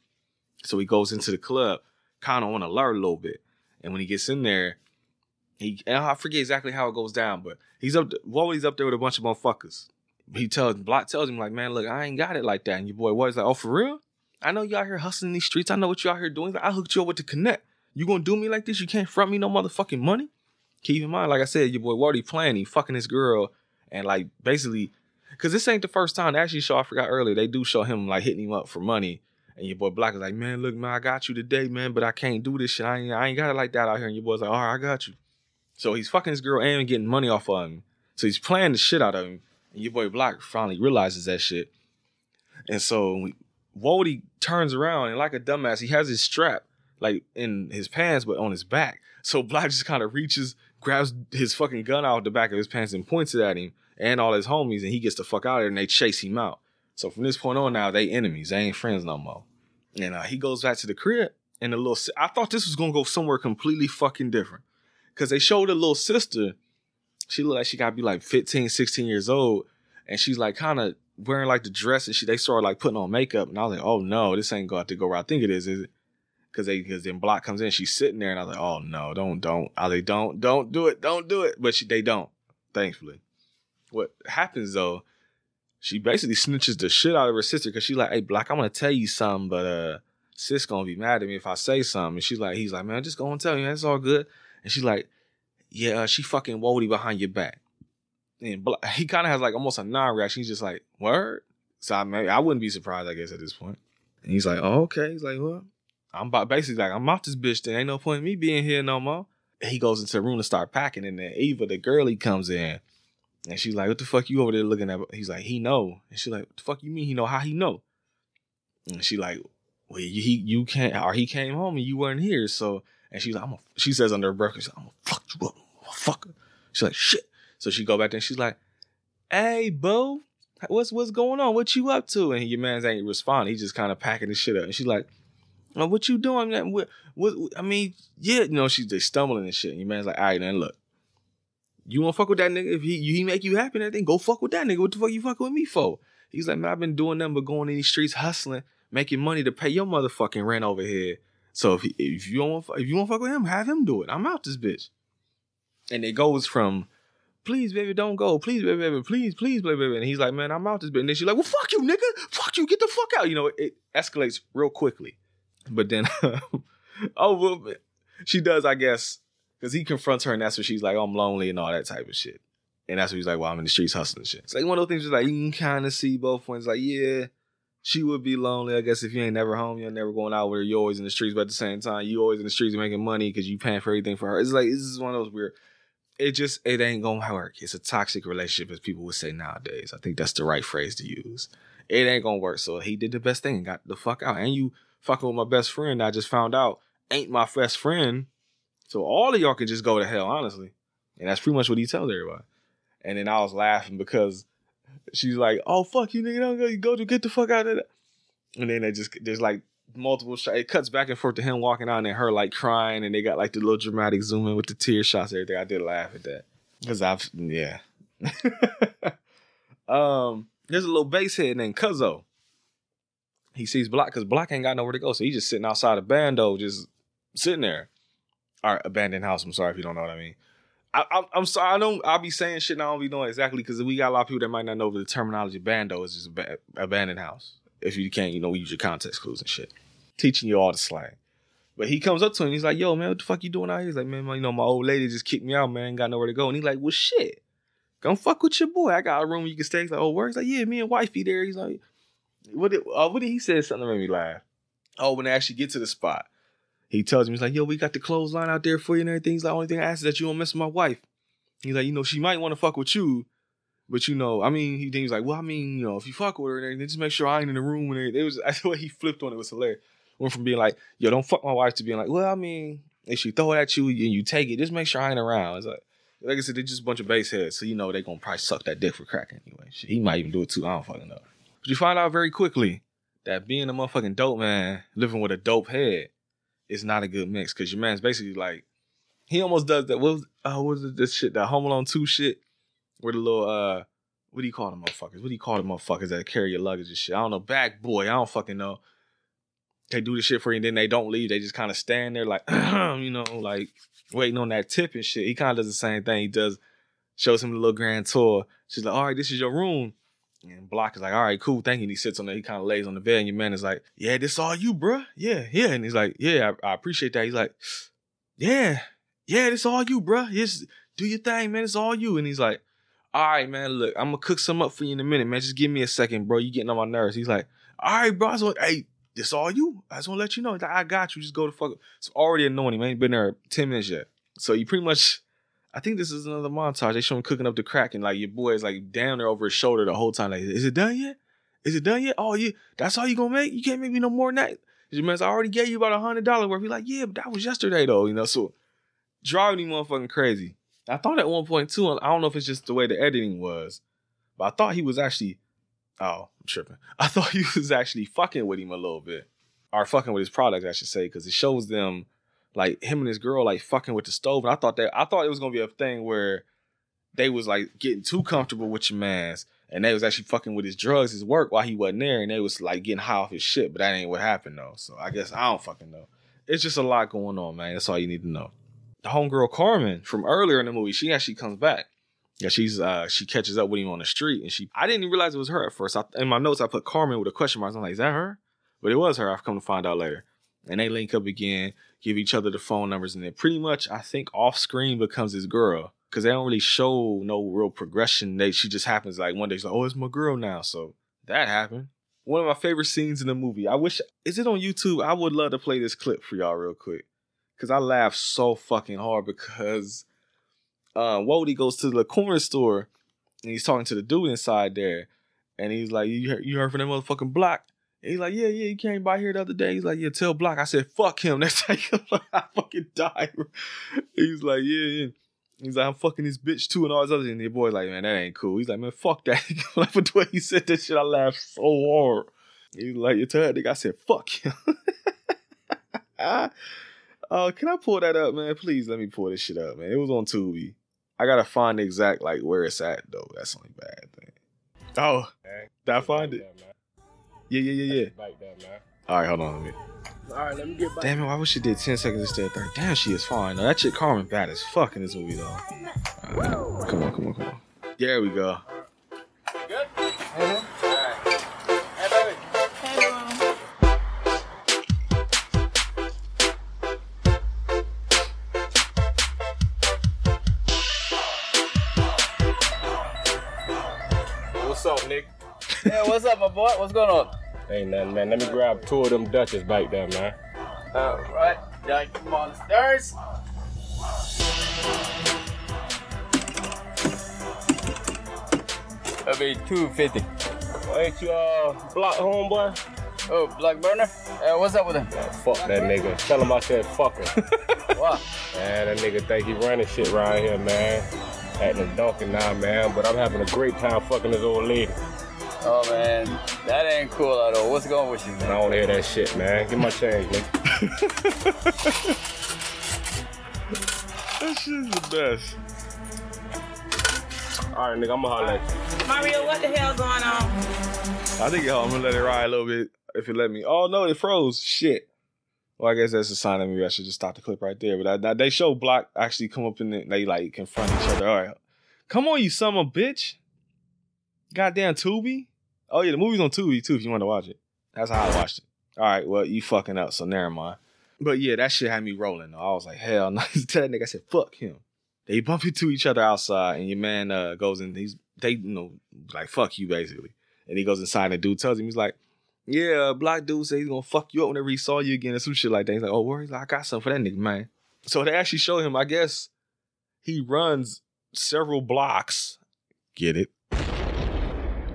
[SPEAKER 1] So he goes into the club, kind of on alert a little bit. And when he gets in there, he, I forget exactly how it goes down, but he's up, Wally's up there with a bunch of motherfuckers. He tells, Block tells him, like, man, look, I ain't got it like that. And your boy Wally's like, oh, for real? I know out here hustling these streets. I know what out here doing. I hooked you up with the connect. You gonna do me like this? You can't front me no motherfucking money. Keep in mind, like I said, your boy Wardy playing, he fucking this girl, and like basically, cause this ain't the first time. Actually show I forgot earlier. They do show him like hitting him up for money, and your boy Black is like, man, look, man, I got you today, man, but I can't do this shit. I ain't, I ain't got it like that out here. And your boy's like, all right, I got you. So he's fucking this girl and getting money off of him. So he's playing the shit out of him. And your boy Black finally realizes that shit. And so Wody turns around and like a dumbass, he has his strap like in his pants, but on his back. So Black just kind of reaches, grabs his fucking gun out the back of his pants and points it at him and all his homies, and he gets the fuck out of there and they chase him out. So from this point on now, they enemies. They ain't friends no more. And uh, he goes back to the crib and the little si- I thought this was gonna go somewhere completely fucking different. Cause they showed a little sister, she looked like she gotta be like 15, 16 years old, and she's like kind of wearing like the dress and she they started like putting on makeup, and I was like, oh no, this ain't going to go where I think it is, is it? Cause they because then Block comes in, she's sitting there, and I was like, oh no, don't don't. I like don't don't do it, don't do it. But she they don't, thankfully. What happens though? She basically snitches the shit out of her sister because she's like, hey Block, I'm gonna tell you something, but uh, sis gonna be mad at me if I say something. And she's like, he's like, man, just go and tell me, that's all good. And she's like, yeah, uh, she fucking Wody behind your back. And Block, he kind of has like almost a non-reaction. He's just like, word. So I mean, I wouldn't be surprised, I guess, at this point. And he's like, oh, okay. He's like, well, I'm about basically like, I'm off this bitch. There ain't no point in me being here no more. He goes into the room to start packing, and then Eva, the girlie, comes in. And she's like, what the fuck you over there looking at? He's like, he know. And she's like, what the fuck you mean he know? How he know? And she like, well, he, you can't, or he came home and you weren't here. So, and she's like, I'm a, she says under her breath, I'm gonna fuck you up, motherfucker. She's like, shit. So she go back there and she's like, hey, boo, what's what's going on? What you up to? And your man's ain't responding. He's just kind of packing his shit up. And she's like, oh, what you doing? man? What, what, I mean, yeah, you know, she's they stumbling and shit. And your man's like, all right, then look. You wanna fuck with that nigga? If he he make you happy and everything, go fuck with that nigga. What the fuck you fucking with me for? He's like, man, I've been doing nothing but going in these streets hustling, making money to pay your motherfucking rent over here. So if he, if you don't want if you want fuck with him, have him do it. I'm out this bitch. And it goes from please, baby, don't go. Please, baby, baby, please, please, baby, baby. And he's like, man, I'm out this bitch. And then she's like, well, fuck you, nigga. Fuck you. Get the fuck out. You know, it escalates real quickly. But then, oh, well, she does, I guess, because he confronts her and that's when she's like, oh, I'm lonely and all that type of shit. And that's what he's like, well, I'm in the streets hustling shit. It's like one of those things where like you can kind of see both points. Like, yeah, she would be lonely. I guess if you ain't never home, you're never going out with her. You're always in the streets, but at the same time, you always in the streets making money because you paying for everything for her. It's like this is one of those weird. It just it ain't gonna work. It's a toxic relationship, as people would say nowadays. I think that's the right phrase to use. It ain't gonna work. So he did the best thing and got the fuck out. And you fucking with my best friend. I just found out ain't my best friend. So all of y'all can just go to hell, honestly. And that's pretty much what he tells everybody. And then I was laughing because she's like, "Oh fuck you, nigga, don't go, you go to get the fuck out of that." And then they just there's like multiple shots. It cuts back and forth to him walking out and her like crying, and they got like the little dramatic zoom in with the tear shots. and Everything. I did laugh at that because I've yeah. um, there's a little bass head named Cuzzo. He sees Block because Block ain't got nowhere to go, so he's just sitting outside a bando, just sitting there. All right, abandoned house. I'm sorry if you don't know what I mean. I, I'm, I'm sorry. I don't. I'll be saying shit. And I don't be knowing exactly because we got a lot of people that might not know the terminology. Bando is just ba- abandoned house. If you can't, you know, use your context clues and shit. Teaching you all the slang. But he comes up to him. He's like, "Yo, man, what the fuck you doing out here?" He's like, "Man, my, you know, my old lady just kicked me out, man. Ain't got nowhere to go." And he's like, "Well, shit, come fuck with your boy. I got a room you can stay." He's like, "Oh, where?" He's like, "Yeah, me and wifey there." He's like, "What did? Uh, what did he say? Something that made me laugh." Oh, when they actually get to the spot, he tells him, "He's like, yo, we got the clothesline out there for you and everything." He's like, the "Only thing I ask is that you don't mess with my wife." He's like, you know, she might want to fuck with you, but you know, I mean, he he's like, well, I mean, you know, if you fuck with her and everything, just make sure I ain't in the room. And it was that's what he flipped on. It was hilarious. Went from being like, yo, don't fuck my wife to being like, well, I mean, if she throw it at you and you take it, just make sure I ain't around. It's like, like I said, they're just a bunch of base heads, so you know they gonna probably suck that dick for crack anyway. Shit, he might even do it too. I don't fucking know. But you find out very quickly that being a motherfucking dope man, living with a dope head, is not a good mix. Cause your man's basically like, he almost does that. What was, uh, what was this shit? That Home Alone 2 shit? Where the little, uh, what do you call them motherfuckers? What do you call the motherfuckers that carry your luggage and shit? I don't know. Back boy, I don't fucking know. They do the shit for you and then they don't leave. They just kind of stand there like, you know, like waiting on that tip and shit. He kind of does the same thing. He does, shows him the little grand tour. She's like, all right, this is your room. And Block is like, all right, cool, thank you. And he sits on there, he kind of lays on the bed, and your man is like, yeah, this all you, bruh. Yeah, yeah. And he's like, yeah, I, I appreciate that. He's like, yeah, yeah, this all you, bruh. Just do your thing, man. It's all you. And he's like, all right, man, look, I'm gonna cook some up for you in a minute, man. Just give me a second, bro. You getting on my nerves. He's like, all right, bro. I just hey, this all you. I just want to let you know. Like, I got you. Just go to fuck. It's already annoying him. Ain't been there 10 minutes yet. So you pretty much, I think this is another montage. They show him cooking up the crack, and like your boy is like down there over his shoulder the whole time. Like, is it done yet? Is it done yet? Oh, you that's all you gonna make? You can't make me no more than that. Your man's I already gave you about a hundred dollars worth. He's like, yeah, but that was yesterday though. You know, so driving him motherfucking crazy. I thought at one point too, I don't know if it's just the way the editing was, but I thought he was actually, oh, I'm tripping. I thought he was actually fucking with him a little bit, or fucking with his product, I should say, because it shows them like him and his girl like fucking with the stove, and I thought that I thought it was gonna be a thing where they was like getting too comfortable with your man's, and they was actually fucking with his drugs, his work while he wasn't there, and they was like getting high off his shit, but that ain't what happened though. So I guess I don't fucking know. it's just a lot going on, man. That's all you need to know. The homegirl Carmen from earlier in the movie, she actually comes back. Yeah, she's uh she catches up with him on the street, and she I didn't even realize it was her at first. I, in my notes, I put Carmen with a question mark. I'm like, is that her? But it was her. I've come to find out later. And they link up again, give each other the phone numbers, and then pretty much I think off screen becomes his girl because they don't really show no real progression. They she just happens like one day she's like, oh, it's my girl now. So that happened. One of my favorite scenes in the movie. I wish is it on YouTube? I would love to play this clip for y'all real quick because I laughed so fucking hard because uh, Wody goes to the corner store and he's talking to the dude inside there, and he's like, "You heard, you heard from that motherfucking block?" He's like, "Yeah, yeah, he came by here the other day." He's like, "Yeah, tell Block." I said, "Fuck him." That's like I fucking died. He's like, "Yeah, yeah." He's like, I'm fucking this bitch too, and all this other shit. And the boy's like, man, that ain't cool. He's like, man, fuck that. like, but the way he said that shit, I laughed so hard. He's like, you tell that nigga, I said, fuck him. uh, can I pull that up, man? Please let me pull this shit up, man. It was on Tubi. I gotta find exact like where it's at though. That's the only bad thing. Oh, did I find it? Yeah, yeah, yeah, yeah. All right, hold on. Let me.
[SPEAKER 6] All right, let me get back.
[SPEAKER 1] Damn it, why would she did 10 seconds instead of 30? Damn, she is fine. Now, that chick Carmen bad as fuck in this movie, though. All right, come on, come on, come on. There we go.
[SPEAKER 8] What's up, Nick?
[SPEAKER 9] Hey, what's up, my boy? What's going on?
[SPEAKER 8] Ain't nothing, man. Let me grab two of them Dutchess back there, man.
[SPEAKER 9] All right, Doug, come on the stairs. That'll be two fifty.
[SPEAKER 8] Ain't you uh block homeboy?
[SPEAKER 9] Oh, Block Burner. Uh, what's up with him?
[SPEAKER 8] Man, fuck that nigga. Tell him I said fuck him.
[SPEAKER 9] What?
[SPEAKER 8] man, that nigga think he running shit around here, man. Acting a donkey now, man. But I'm having a great time fucking this old lady.
[SPEAKER 9] Oh man, that ain't cool at all. What's going with you,
[SPEAKER 8] And I don't hear that shit, man. Give my change, nigga.
[SPEAKER 1] That shit's the best.
[SPEAKER 8] All right, nigga, I'ma holler at you.
[SPEAKER 10] Mario, what the hell going on?
[SPEAKER 1] I think yo, I'm gonna let it ride a little bit if you let me. Oh no, it froze. Shit. Well, I guess that's a sign that maybe I should just stop the clip right there. But I, I- they show Block actually come up and they like confront each other. All right, come on, you son of a bitch. Goddamn Tubi. Oh yeah, the movie's on Tubi too. If you want to watch it, that's how I watched it. All right, well you fucking up, so never mind. But yeah, that shit had me rolling. Though. I was like, hell no. That nigga, I said, fuck him. They bump into each other outside, and your man uh, goes in. He's they you know like fuck you basically, and he goes inside. And the dude tells him he's like, yeah, black dude say he's gonna fuck you up whenever he saw you again, or some shit like that. He's like, oh, where? He's like, I got something for that nigga, man. So they actually show him. I guess he runs several blocks. Get it?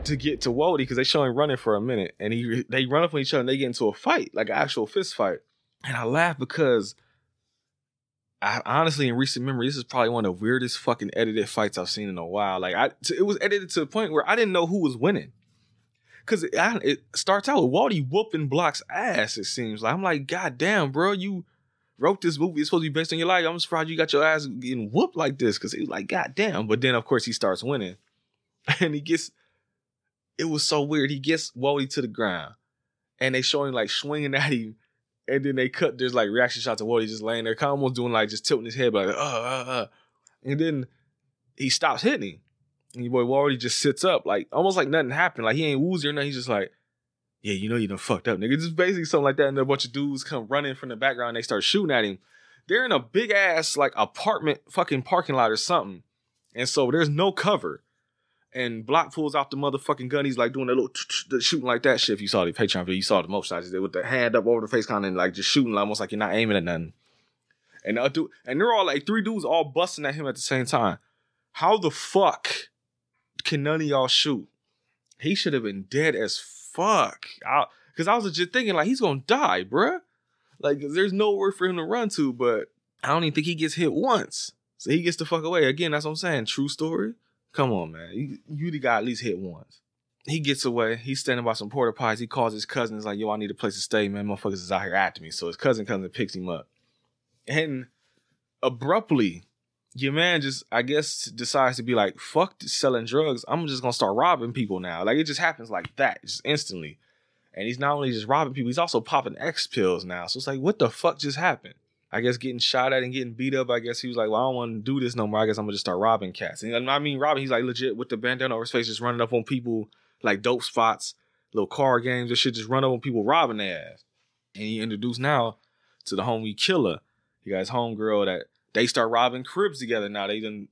[SPEAKER 1] To get to Wody because they show him running for a minute, and he they run up on each other and they get into a fight, like an actual fist fight. And I laugh because I honestly, in recent memory, this is probably one of the weirdest fucking edited fights I've seen in a while. Like, I it was edited to the point where I didn't know who was winning. Cause it, it starts out with Waldy whooping Block's ass. It seems like I'm like, God damn, bro, you wrote this movie. It's supposed to be based on your life. I'm surprised you got your ass getting whooped like this. Cause was like, God damn. But then of course he starts winning, and he gets. It was so weird. He gets Waldy to the ground, and they show him like swinging at him, and then they cut. There's like reaction shots of Waldy just laying there, kind of almost doing like just tilting his head, like, uh, uh, uh. and then he stops hitting him. And your boy Waldy just sits up, like almost like nothing happened. Like he ain't woozy or nothing. He's just like, yeah, you know you done fucked up, nigga. Just basically something like that. And a bunch of dudes come running from the background. They start shooting at him. They're in a big ass like apartment fucking parking lot or something. And so there's no cover. And Block pulls out the motherfucking gun. He's like doing a little shooting like that shit. If you saw the Patreon video, you saw the motion shots. They with the hand up over the face kind of like just shooting almost like you're not aiming at nothing. And the other dude, and they're all like three dudes all busting at him at the same time. How the fuck can none of y'all shoot? He should have been dead as fuck. Because I, was just thinking like he's gonna die, bruh. Like there's nowhere for him to run to, but I don't even think he gets hit once. So he gets the fuck away. Again, that's what I'm saying. True story. Come on, man. You, the guy at least hit once. He gets away. He's standing by some porta pies. He calls his cousin. He's like, yo, I need a place to stay, man. Motherfuckers is out here after me. So his cousin comes and picks him up. And abruptly, your man just, I guess, decides to be like, fuck selling drugs. I'm just gonna start robbing people now. Like it just happens like that, just instantly. And he's not only just robbing people, he's also popping X pills now. So it's like, what the fuck just happened? I guess getting shot at and getting beat up. I guess he was like, well, I don't want to do this no more. I guess I'm gonna just start robbing cats. And I mean, robbing. He's like legit with the bandana over his face, just running up on people like dope spots, little car games and shit, just run up on people robbing their ass. And he introduced now to the homie killer. He got his homegirl that they start robbing cribs together now. They done,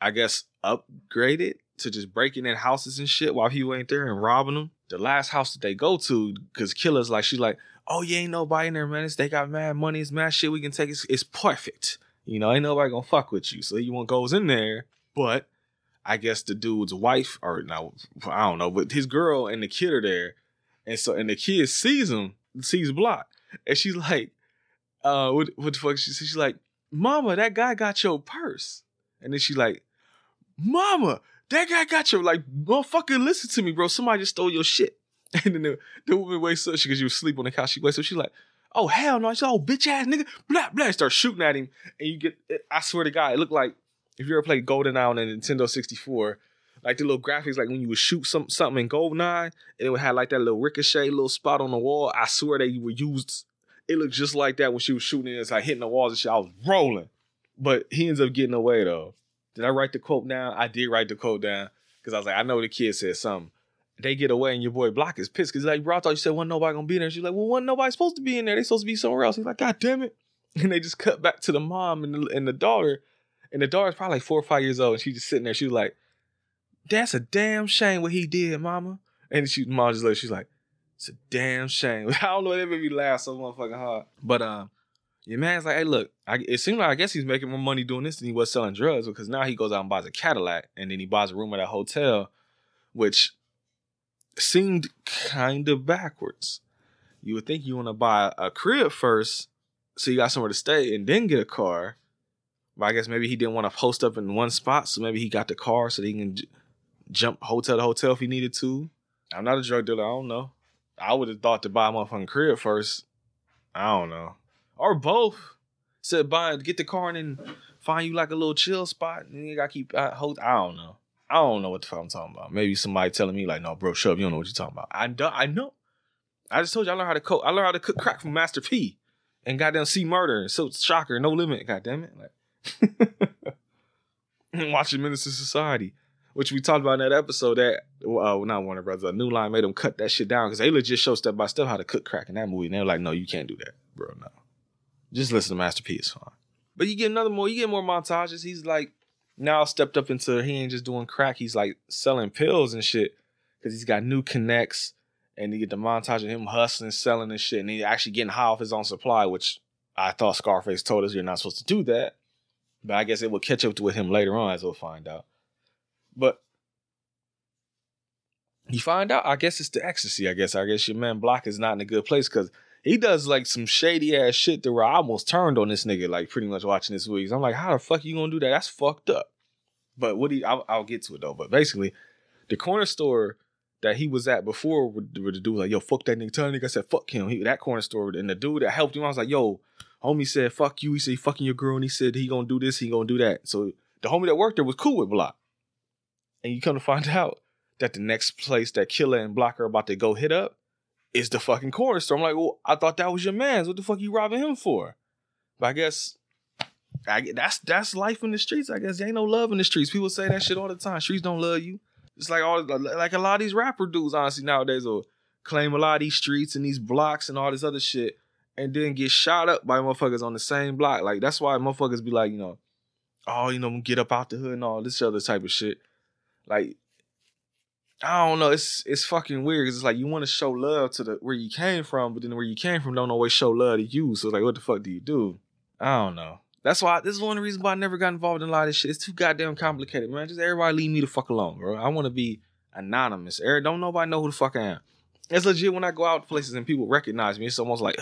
[SPEAKER 1] I guess, upgraded to just breaking in houses and shit while he ain't there and robbing them. The last house that they go to, because killer's like, she's like, oh, yeah, ain't nobody in there, man. They got mad money. It's mad shit we can take. It's, it's perfect. You know, ain't nobody gonna fuck with you. So he one goes in there, but I guess the dude's wife, or no, I don't know, but his girl and the kid are there. And so, and the kid sees him, sees Block. And she's like, uh, what, what the fuck? She, she's like, Mama, that guy got your purse. And then she's like, Mama, that guy got your like motherfucker. Listen to me, bro. Somebody just stole your shit. And then the, the woman wakes up because you was asleep on the couch. She wakes up. She's like, "Oh hell no!" She's oh bitch ass nigga. Blah blah. Start shooting at him, and you get. I swear to God, it looked like if you ever played GoldenEye on the Nintendo 64, like the little graphics, like when you would shoot some something in GoldenEye, and it would have like that little ricochet little spot on the wall. I swear they were used. It looked just like that when she was shooting it. It's like hitting the walls and shit. I was rolling, but he ends up getting away though. Did I write the quote down? I did write the quote down because I was like, I know the kid said something. They get away and your boy Block is pissed because like, bro, I thought you said wasn't nobody gonna be in there. She's like, well, wasn't nobody supposed to be in there. They supposed to be somewhere else. He's like, God damn it. And they just cut back to the mom and the, and the daughter. And the daughter's probably like four or five years old. And she's just sitting there. She's like, that's a damn shame what he did, mama. And she, mom just like, she's like, it's a damn shame. I don't know, that made me laugh so motherfucking hard. But um, your man's like, hey, look, I, it seems like I guess he's making more money doing this than he was selling drugs because now he goes out and buys a Cadillac and then he buys a room at a hotel, which seemed kind of backwards. You would think you want to buy a crib first so you got somewhere to stay and then get a car. But I guess maybe he didn't want to post up in one spot, so maybe he got the car so he can j- jump hotel to hotel if he needed to. I'm not a drug dealer. I don't know. I would have thought to buy a motherfucking crib first. I don't know. Or both. Said buy get the car and then find you like a little chill spot and then you gotta keep uh, hold. I don't know. I don't know what the fuck I'm talking about. Maybe somebody telling me like, no, bro, shut up. You don't know what you're talking about. I do, I know. I just told you I learned how to cook. I learned how to cook crack from Master P and goddamn C-Murder so shocker, no limit. Goddamn it. Like watching Menace II Society, which we talked about in that episode that uh not Warner Brothers, a new line made them cut that shit down because they legit show step by step how to cook crack in that movie. And they're like, no, you can't do that, bro. No. Just listen to Master P, it's fine. But you get another more, you get more montages. He's like now stepped up into he ain't just doing crack, he's like selling pills and shit. Cause he's got new connects and you get the montage of him hustling, selling and shit, and he actually getting high off his own supply, which I thought Scarface told us you're not supposed to do that. But I guess it will catch up with him later on, as we'll find out. But you find out, I guess it's the ecstasy. I guess I guess your man Block is not in a good place because he does like some shady ass shit to where I almost turned on this nigga, like pretty much watching this week. I'm like, how the fuck you gonna do that? That's fucked up. But what he, I'll, I'll get to it though. But basically, the corner store that he was at before with the dude was like, yo, fuck that nigga. Tell that nigga I said, fuck him. He, that corner store and the dude that helped him, I was like, yo, homie said, fuck you. He said, he fucking your girl. And he said, he gonna do this, he gonna do that. So the homie that worked there was cool with Block. And you come to find out that the next place that Killer and Block are about to go hit up is the fucking corner. I'm like, well, I thought that was your man's. What the fuck you robbing him for? But I guess I, that's that's life in the streets. I guess there ain't no love in the streets. People say that shit all the time. Streets don't love you. It's like all like a lot of these rapper dudes, honestly, nowadays will claim a lot of these streets and these blocks and all this other shit, and then get shot up by motherfuckers on the same block. Like that's why motherfuckers be like, you know, oh, you know, get up out the hood and all this other type of shit. Like I don't know. It's it's fucking weird it's like you want to show love to the where you came from, but then where you came from don't always show love to you. So it's like, what the fuck do you do? I don't know. That's why this is one of the reasons why I never got involved in a lot of this shit. It's too goddamn complicated, man. Just everybody leave me the fuck alone, bro. I want to be anonymous. Eric, don't nobody know who the fuck I am. It's legit when I go out places and people recognize me. It's almost like,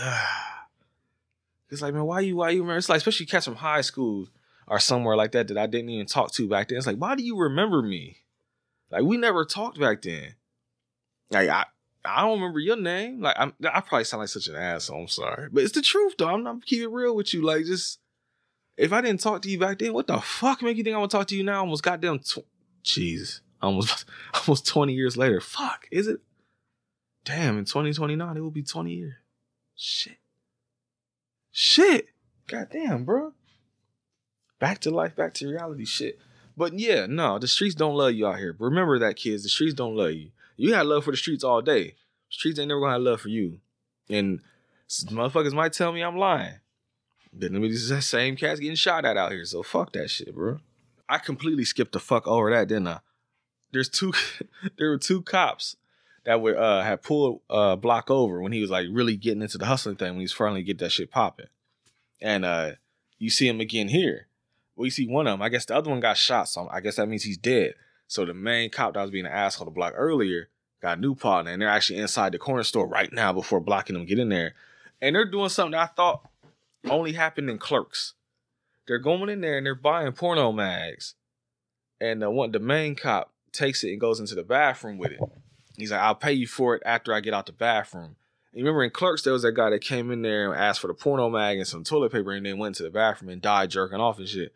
[SPEAKER 1] it's like, man, why you, why you remember? It's like, especially cats from high school or somewhere like that that I didn't even talk to back then. It's like, why do you remember me? Like we never talked back then. Like I, I don't remember your name. Like I'm, I probably sound like such an asshole. I'm sorry, but it's the truth though. I'm not keeping real with you. Like just if I didn't talk to you back then, what the fuck make you think I'm gonna talk to you now? Almost goddamn, tw- jeez, almost almost 20 years later. Fuck, is it? Damn, in 2029, it will be 20 years. Shit. Shit. God damn, bro. Back to life, back to reality shit. But yeah, no, the streets don't love you out here. Remember that, kids. The streets don't love you. You got love for the streets all day. Streets ain't never gonna have love for you. And motherfuckers might tell me I'm lying. But let me just same cats getting shot at out here. So fuck that shit, bro. I completely skipped the fuck over that, didn't I? There's two there were two cops that were uh had pulled uh block over when he was like really getting into the hustling thing when he's finally get that shit popping. And uh you see him again here. Well, you see one of them. I guess the other one got shot, so I guess that means he's dead. So the main cop that was being an asshole to block earlier got a new partner, and they're actually inside the corner store right now before blocking them get in there. And they're doing something I thought only happened in clerks. They're going in there and they're buying porno mags. And the one the main cop takes it and goes into the bathroom with it. He's like, I'll pay you for it after I get out the bathroom. And you remember in Clerks, there was that guy that came in there and asked for the porno mag and some toilet paper and then went to the bathroom and died jerking off and shit.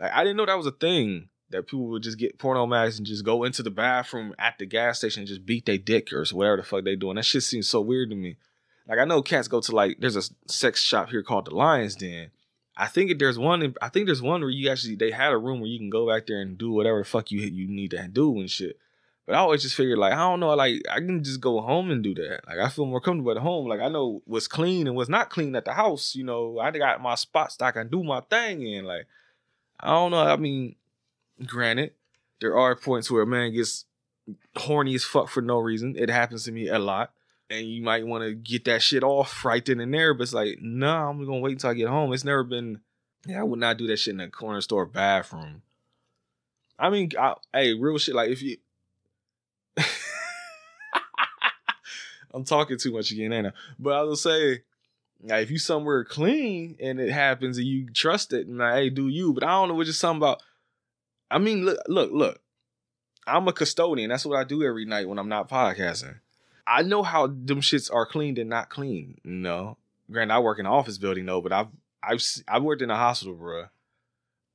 [SPEAKER 1] Like I didn't know that was a thing that people would just get porno mags and just go into the bathroom at the gas station and just beat their dick or whatever the fuck they doing. That shit seems so weird to me. Like I know cats go to like there's a sex shop here called the Lions Den. I think there's one. I think there's one where you actually they had a room where you can go back there and do whatever the fuck you you need to do and shit. But I always just figured like I don't know, like I can just go home and do that. Like I feel more comfortable at home. Like I know what's clean and what's not clean at the house. You know, I got my spots that I can do my thing in. Like I don't know. I mean, granted, there are points where a man gets horny as fuck for no reason. It happens to me a lot. And you might want to get that shit off right then and there, but it's like, nah, I'm gonna wait until I get home. It's never been, yeah, I would not do that shit in a corner store bathroom. I mean, I, hey, real shit. Like if you, I'm talking too much again, ain't I? But I will say, like, if you somewhere clean and it happens and you trust it, and like, hey, do you? But I don't know, it's just something about. I mean, look, look, look. I'm a custodian. That's what I do every night when I'm not podcasting. I know how them shits are cleaned and not clean. You know, granted, I work in an office building though, but I've I've I've worked in a hospital, bro.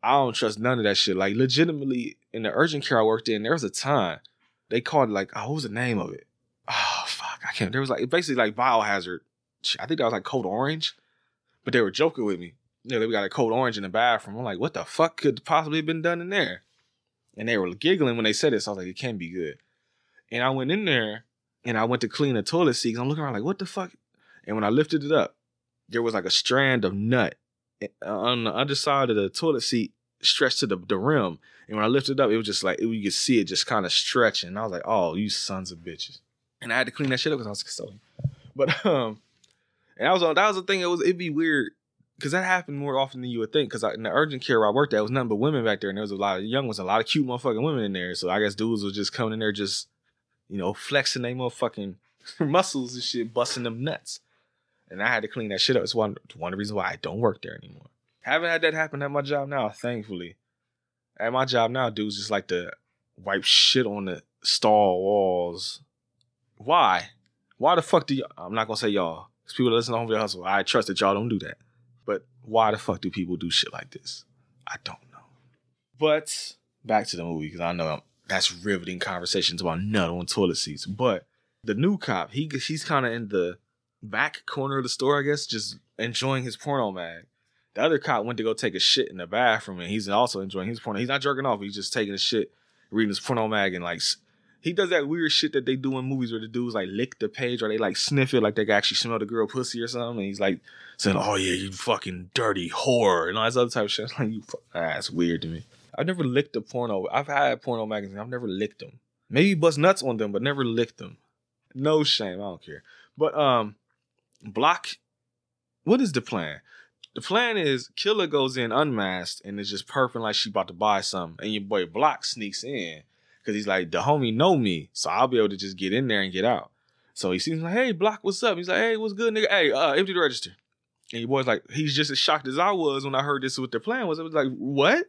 [SPEAKER 1] I don't trust none of that shit. Like, legitimately, in the urgent care I worked in, there was a time they called like, oh, what was the name of it? Oh fuck, I can't. There was like basically like biohazard. I think that was like code orange, but they were joking with me. You know, they got a code orange in the bathroom. I'm like, what the fuck could possibly have been done in there? And they were giggling when they said it. So I was like, it can't be good. And I went in there and I went to clean the toilet seat. I'm looking around like, what the fuck? And when I lifted it up, there was like a strand of nut eh, on the underside of the toilet seat stretched to the, the rim. And when I lifted it up, it was just like you could see it just kind of stretching. And I was like, oh, you sons of bitches. And I had to clean that shit up because I was a custodian. But um, and that was that was the thing. It was it'd be weird because that happened more often than you would think. Because in the urgent care where I worked at, was nothing but women back there, and there was a lot of young ones, a lot of cute motherfucking women in there. So I guess dudes was just coming in there, just you know, flexing their motherfucking muscles and shit, busting them nuts. And I had to clean that shit up. It's one one of the reasons why I don't work there anymore. Haven't had that happen at my job now, thankfully. At my job now, dudes just like to wipe shit on the stall walls. Why? Why the fuck do you? I'm not gonna say y'all, because people that listen to Home Video Hustle, I trust that y'all don't do that. But why the fuck do people do shit like this? I don't know. But back to the movie because I know that's riveting conversations about nut on toilet seats. But the new cop, he he's kind of in the back corner of the store, I guess, just enjoying his porno mag. The other cop went to go take a shit in the bathroom, and he's also enjoying his porno. He's not jerking off; he's just taking a shit, reading his porno mag, and like he does that weird shit that they do in movies where the dudes like lick the page or they like sniff it, like they can actually smell the girl pussy or something. And he's like saying, "Oh yeah, you fucking dirty whore," and all this other type of shit. Like you, fu- ah, that's weird to me. I've never licked a porno. I've had porno magazines. I've never licked them. Maybe bust nuts on them, but never licked them. No shame. I don't care. But um, block. What is the plan? The plan is Killer goes in unmasked and is just perping like she about to buy something, and your boy Block sneaks in because he's like the homie know me, so I'll be able to just get in there and get out. So he seems like, hey Block, what's up? He's like, hey, what's good, nigga? Hey, uh, empty the register. And your boy's like, he's just as shocked as I was when I heard this is what their plan was. I was like, what?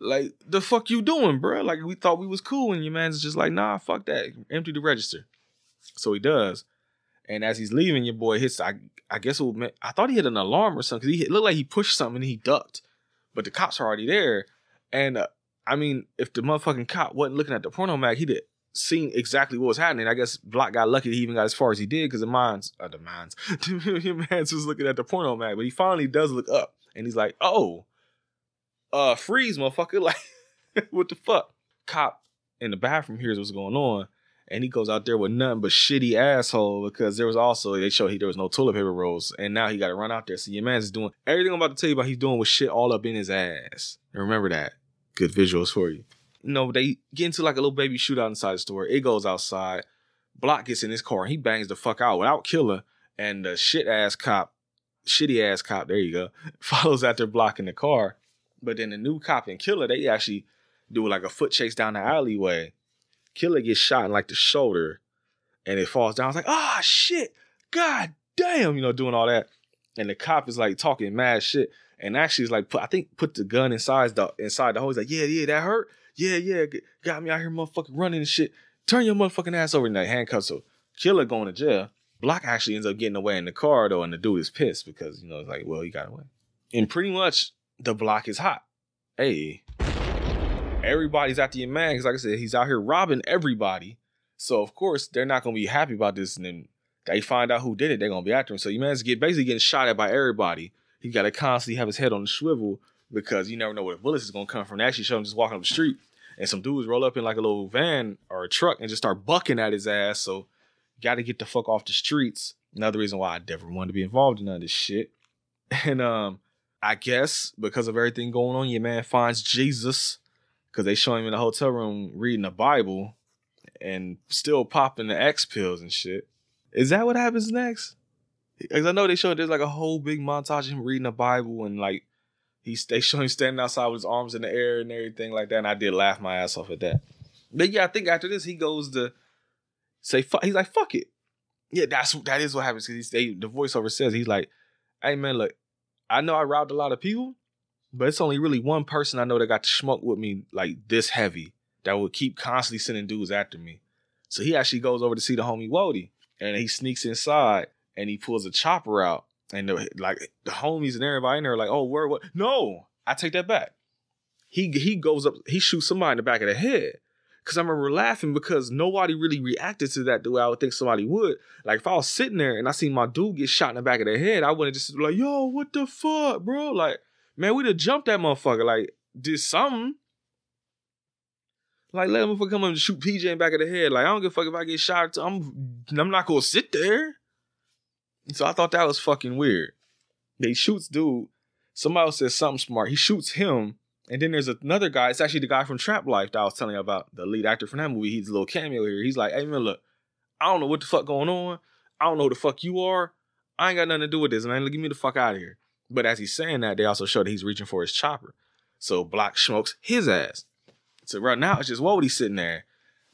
[SPEAKER 1] Like the fuck you doing, bro? Like we thought we was cool, and your man's just like, nah, fuck that. Empty the register. So he does. And as he's leaving, your boy hits. I I guess it ma- I thought he hit an alarm or something because he hit, looked like he pushed something and he ducked, but the cops are already there. And uh, I mean, if the motherfucking cop wasn't looking at the porno mag, he'd have seen exactly what was happening. I guess Block got lucky he even got as far as he did because the mines, uh, the mines, the man's was looking at the porno mag, but he finally does look up and he's like, "Oh, uh, freeze, motherfucker!" Like, what the fuck? Cop in the bathroom hears what's going on, and he goes out there with nothing but shitty asshole because there was also they showed he there was no toilet paper rolls, and now he got to run out there. So your man's doing everything I'm about to tell you about. He's doing with shit all up in his ass. Remember that. Good visuals for you. No, they get into like a little baby shootout inside the store. It goes outside. Block gets in his car and he bangs the fuck out without killer. And the shit ass cop, shitty ass cop, there you go, follows after Block in the car. But then the new cop and killer, they actually do like a foot chase down the alleyway. Killer gets shot in like the shoulder and it falls down. It's like, ah, shit, god damn, you know, doing all that. And the cop is like talking mad shit. And actually, is like, put, I think, put the gun inside the inside the hole. He's like, yeah, yeah, that hurt. Yeah, yeah, got me out here, motherfucking running and shit. Turn your motherfucking ass over. And handcuffs. So killer going to jail. Block actually ends up getting away in the car though, and the dude is pissed because you know it's like, well, he got away. And pretty much the block is hot. Hey, everybody's after your man because, like I said, he's out here robbing everybody. So of course they're not gonna be happy about this, and then they find out who did it, they're gonna be after him. So your man's get basically getting shot at by everybody. He got to constantly have his head on the swivel because you never know where the bullets is gonna come from. They actually show him just walking up the street, and some dudes roll up in like a little van or a truck and just start bucking at his ass. So got to get the fuck off the streets. Another reason why I never wanted to be involved in none of this shit. And um, I guess because of everything going on, your man finds Jesus because they show him in the hotel room reading the Bible and still popping the X pills and shit. Is that what happens next? Because I know they show there's like a whole big montage of him reading the Bible and like he's they show him standing outside with his arms in the air and everything like that. And I did laugh my ass off at that. But yeah, I think after this he goes to say fuck. He's like fuck it. Yeah, that's that is what happens because they the voiceover says he's like, hey man, look, I know I robbed a lot of people, but it's only really one person I know that got to schmuck with me like this heavy that would keep constantly sending dudes after me. So he actually goes over to see the homie Wody and he sneaks inside and he pulls a chopper out. And the, like the homies and everybody in there are like, oh, where what? No, I take that back. He he goes up, he shoots somebody in the back of the head. Cause I remember laughing because nobody really reacted to that the way I would think somebody would. Like if I was sitting there and I see my dude get shot in the back of the head, I wouldn't just like, yo, what the fuck, bro? Like, man, we'd have jumped that motherfucker. Like, did something. Like, let him come up and shoot PJ in the back of the head. Like, I don't give a fuck if I get shot. I'm I'm not gonna sit there. So I thought that was fucking weird. They shoots dude. Somebody says something smart. He shoots him. And then there's another guy. It's actually the guy from Trap Life that I was telling you about, the lead actor from that movie. He's a little cameo here. He's like, hey man, look, I don't know what the fuck going on. I don't know who the fuck you are. I ain't got nothing to do with this, man. Get me the fuck out of here. But as he's saying that, they also show that he's reaching for his chopper. So Block smokes his ass. So right now it's just Wody sitting there.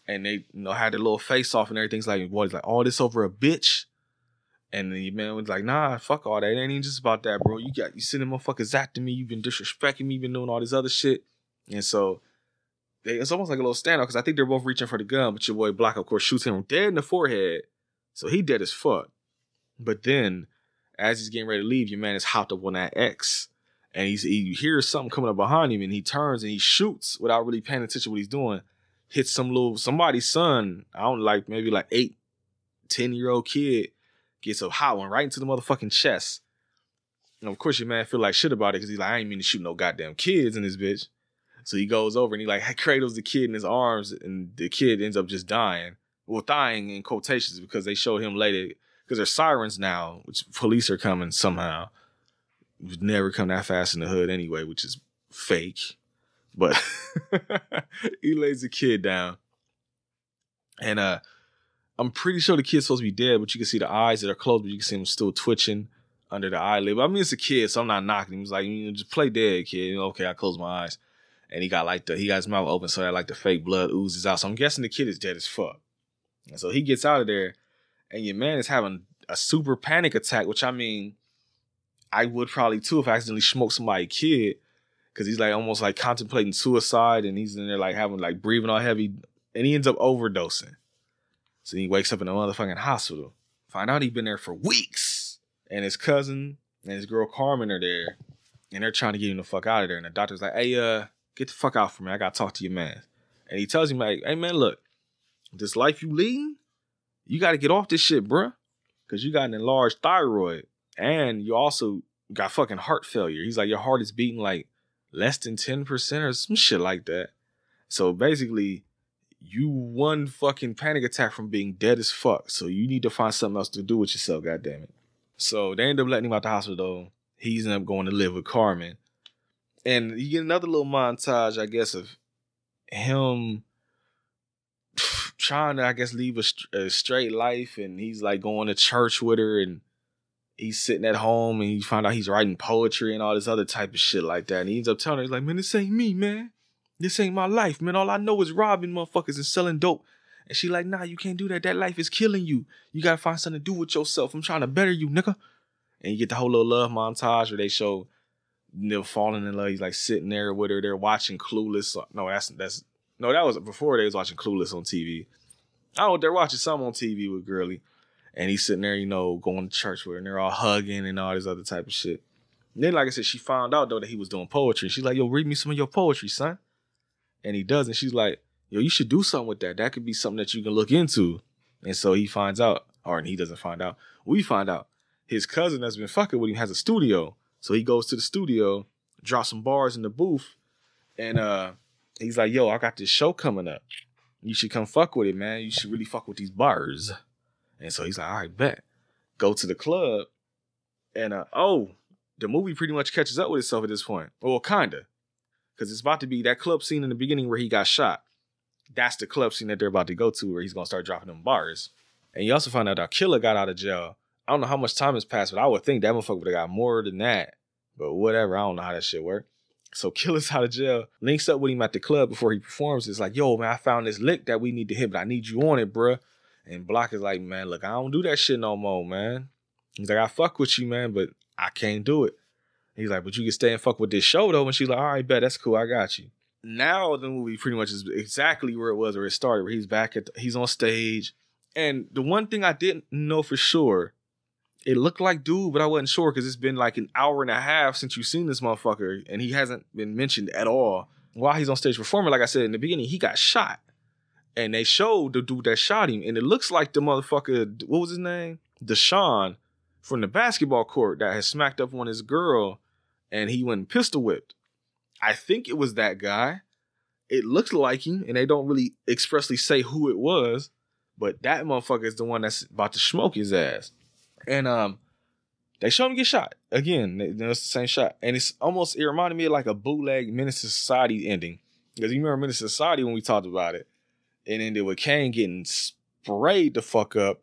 [SPEAKER 1] And they, you know, had their little face off and everything's like, Wody's like, all this over a bitch. And the man was like, nah, fuck all that. It ain't even just about that, bro. You got you sending motherfuckers after me. You've been disrespecting me, you've been doing all this other shit. And so they, it's almost like a little standoff because I think they're both reaching for the gun, but your boy Block, of course, shoots him dead in the forehead. So he dead as fuck. But then, as he's getting ready to leave, your man is hopped up on that X. And he's he hears something coming up behind him and he turns and he shoots without really paying attention to what he's doing. Hits some little somebody's son, I don't like maybe like eight, 10 year old kid gets a hot one right into the motherfucking chest. And of course, your man feel like shit about it because he's like, I ain't mean to shoot no goddamn kids in this bitch. So he goes over and he like cradles the kid in his arms, and the kid ends up just dying. Well, dying in quotations because they show him later because there's sirens now, which police are coming somehow. Would never come that fast in the hood anyway, which is fake. But he lays the kid down, and uh, I'm pretty sure the kid's supposed to be dead, but you can see the eyes that are closed, but you can see him still twitching under the eyelid. But I mean, it's a kid, so I'm not knocking him. He's like, you know, just play dead, kid. You know, okay, I close my eyes. And he got like the he got his mouth open so that like the fake blood oozes out. So I'm guessing the kid is dead as fuck. And so he gets out of there, and your man is having a super panic attack, which I mean, I would probably too if I accidentally smoked somebody's kid. Cause he's like almost like contemplating suicide and he's in there like having like breathing all heavy and he ends up overdosing. So he wakes up in a motherfucking hospital. Find out he's been there for weeks. And his cousin and his girl Carmen are there. And they're trying to get him the fuck out of there. And the doctor's like, hey, uh, get the fuck out from me. I gotta talk to your man. And he tells him, like, hey man, look, this life you leading, you got to get off this shit, bruh. Because you got an enlarged thyroid and you also got fucking heart failure. He's like, your heart is beating like less than 10% or some shit like that. So basically, you one fucking panic attack from being dead as fuck. So you need to find something else to do with yourself, goddamn it. So they end up letting him out the hospital. He's end up going to live with Carmen. And you get another little montage, I guess, of him trying to, I guess, leave a, a straight life. And he's like going to church with her and he's sitting at home and he find out he's writing poetry and all this other type of shit like that. And he ends up telling her, he's like, man, this ain't me, man. This ain't my life, man. All I know is robbing motherfuckers and selling dope. And she like, nah, you can't do that. That life is killing you. You gotta find something to do with yourself. I'm trying to better you, nigga. And you get the whole little love montage where they show Neil falling in love. He's like sitting there with her. They're watching Clueless. No, that's that's no, that was before they was watching Clueless on TV. I don't know, they're watching something on TV with Girly. And he's sitting there, you know, going to church with her, and they're all hugging and all this other type of shit. And then, like I said, she found out though that he was doing poetry. She's like, yo, read me some of your poetry, son. And he does, and she's like, yo, you should do something with that. That could be something that you can look into. And so he finds out, or he doesn't find out. We find out his cousin that's been fucking with him has a studio. So he goes to the studio, drops some bars in the booth, and uh he's like, yo, I got this show coming up. You should come fuck with it, man. You should really fuck with these bars. And so he's like, all right, bet. Go to the club. And uh oh, the movie pretty much catches up with itself at this point. Well, kinda. Cause it's about to be that club scene in the beginning where he got shot. That's the club scene that they're about to go to where he's gonna start dropping them bars. And you also find out that Killer got out of jail. I don't know how much time has passed, but I would think that motherfucker would have got more than that. But whatever, I don't know how that shit work. So Killer's out of jail, links up with him at the club before he performs. It's like, yo, man, I found this lick that we need to hit, but I need you on it, bruh. And Block is like, man, look, I don't do that shit no more, man. He's like, I fuck with you, man, but I can't do it. He's like, but you can stay and fuck with this show though. And she's like, all right, bet that's cool. I got you. Now the movie pretty much is exactly where it was, where it started. Where he's back at, the, he's on stage, and the one thing I didn't know for sure, it looked like dude, but I wasn't sure because it's been like an hour and a half since you've seen this motherfucker, and he hasn't been mentioned at all. While he's on stage performing, like I said in the beginning, he got shot, and they showed the dude that shot him, and it looks like the motherfucker. What was his name? Deshaun from the basketball court that had smacked up on his girl, and he went pistol whipped. I think it was that guy. It looks like him, and they don't really expressly say who it was, but that motherfucker is the one that's about to smoke his ass. And um, they show him get shot again. It's the same shot, and it's almost it reminded me of like a bootleg Menace II Society ending because you remember Menace II Society when we talked about it. It ended with Cain getting sprayed the fuck up,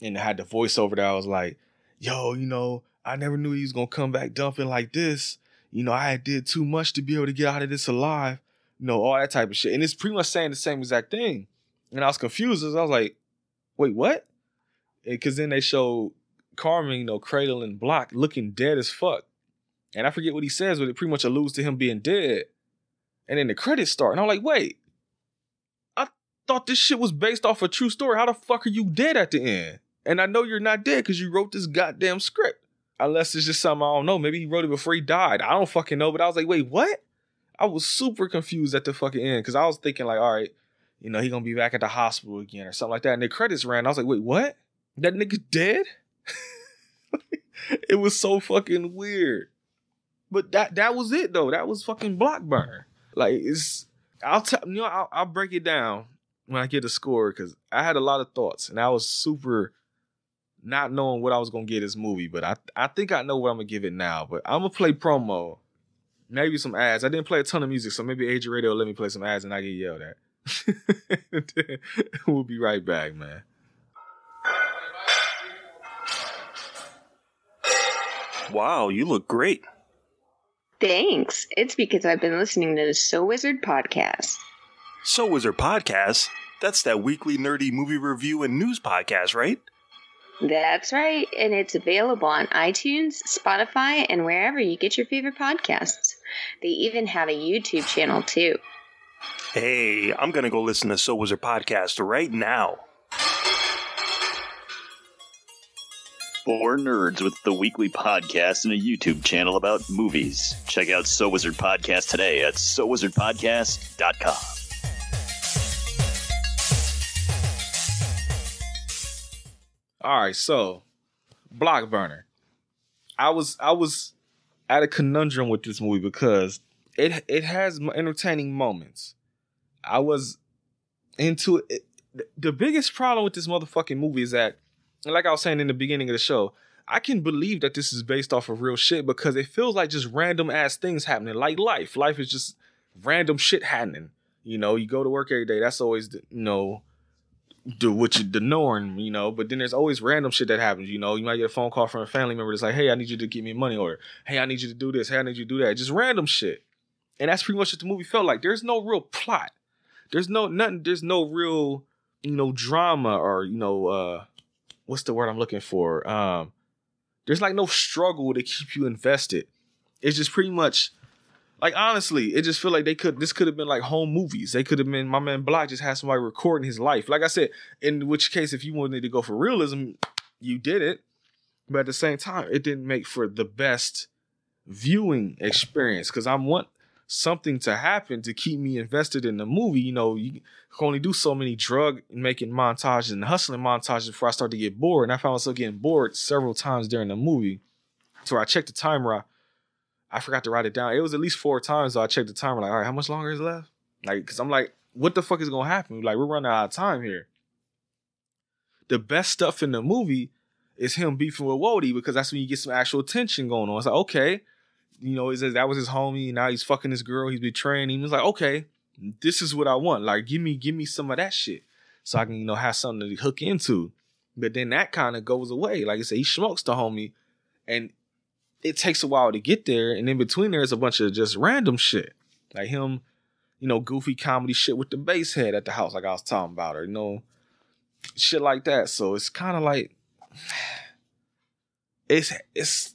[SPEAKER 1] and it had the voiceover that I was like, "Yo, you know, I never knew he was gonna come back dumping like this. You know, I did too much to be able to get out of this alive. You know, all that type of shit." And it's pretty much saying the same exact thing. And I was confused as I was like, "Wait, what?" Because then they show Carmen, you know, Cradle and Block looking dead as fuck. And I forget what he says, but it pretty much alludes to him being dead. And then the credits start. And I'm like, wait, I thought this shit was based off a true story. How the fuck are you dead at the end? And I know you're not dead because you wrote this goddamn script. Unless it's just something I don't know. Maybe he wrote it before he died. I don't fucking know. But I was like, wait, what? I was super confused at the fucking end because I was thinking, like, all right, you know, he gonna be back at the hospital again or something like that. And the credits ran. I was like, wait, what? That nigga dead? it was so fucking weird. But that that was it though. That was fucking Blockburner. Like it's I'll tell you know I'll, I'll break it down when I get a score because I had a lot of thoughts and I was super not knowing what I was gonna get this movie. But I I think I know what I'm gonna give it now. But I'm gonna play promo, maybe some ads. I didn't play a ton of music, so maybe Age Of Radio will let me play some ads and I get yelled at. we'll be right back, man.
[SPEAKER 10] Wow, you look great.
[SPEAKER 11] Thanks. It's because I've been listening to the So Wizard podcast.
[SPEAKER 10] So Wizard Podcast? That's that weekly nerdy movie review and news podcast, right?
[SPEAKER 11] That's right, and it's available on iTunes, Spotify, and wherever you get your favorite podcasts. They even have a YouTube channel too.
[SPEAKER 10] Hey, I'm gonna go listen to So Wizard Podcast right now.
[SPEAKER 12] Four nerds with the weekly podcast and a YouTube channel about movies. Check out So Wizard Podcast today at SoWizardPodcast.com.
[SPEAKER 1] All right, so Block Burner. I was I was at a conundrum with this movie because it it has entertaining moments. I was into it. The biggest problem with this motherfucking movie is that, like I was saying in the beginning of the show, I can believe that this is based off of real shit because it feels like just random ass things happening, like life. Life is just random shit happening. You know, you go to work every day. That's always the, you know the what you the norm, you know. But then there's always random shit that happens. You know, you might get a phone call from a family member that's like, "Hey, I need you to give me money," or "Hey, I need you to do this." "Hey, I need you to do that." Just random shit. And that's pretty much what the movie felt like. There's no real plot. There's no nothing. There's no real you know drama or you know uh what's the word I'm looking for? Um, there's like no struggle to keep you invested. It's just pretty much like honestly, it just feel like they could this could have been like home movies. They could have been my man Block just had somebody recording his life. Like I said, in which case if you wanted to go for realism, you did it. But at the same time, it didn't make for the best viewing experience because I want something to happen to keep me invested in the movie. You know, you can only do so many drug making montages and hustling montages before I start to get bored. And I found myself getting bored several times during the movie. So I checked the timer. I, I forgot to write it down. It was at least four times. So I checked the timer, like, all right, how much longer is left? Like, because I'm like, what the fuck is gonna happen? Like, we're running out of time here. The best stuff in the movie is him beefing with Wody because that's when you get some actual tension going on. It's like, okay, you know, he says that was his homie. Now he's fucking this girl. He's betraying him. It's like, okay, this is what I want. Like, give me, give me some of that shit, so I can, you know, have something to hook into. But then that kind of goes away. Like I said, he smokes the homie, and it takes a while to get there. And in between, there's a bunch of just random shit, like him, you know, goofy comedy shit with the bass head at the house, like I was talking about, or you know, shit like that. So it's kind of like it's it's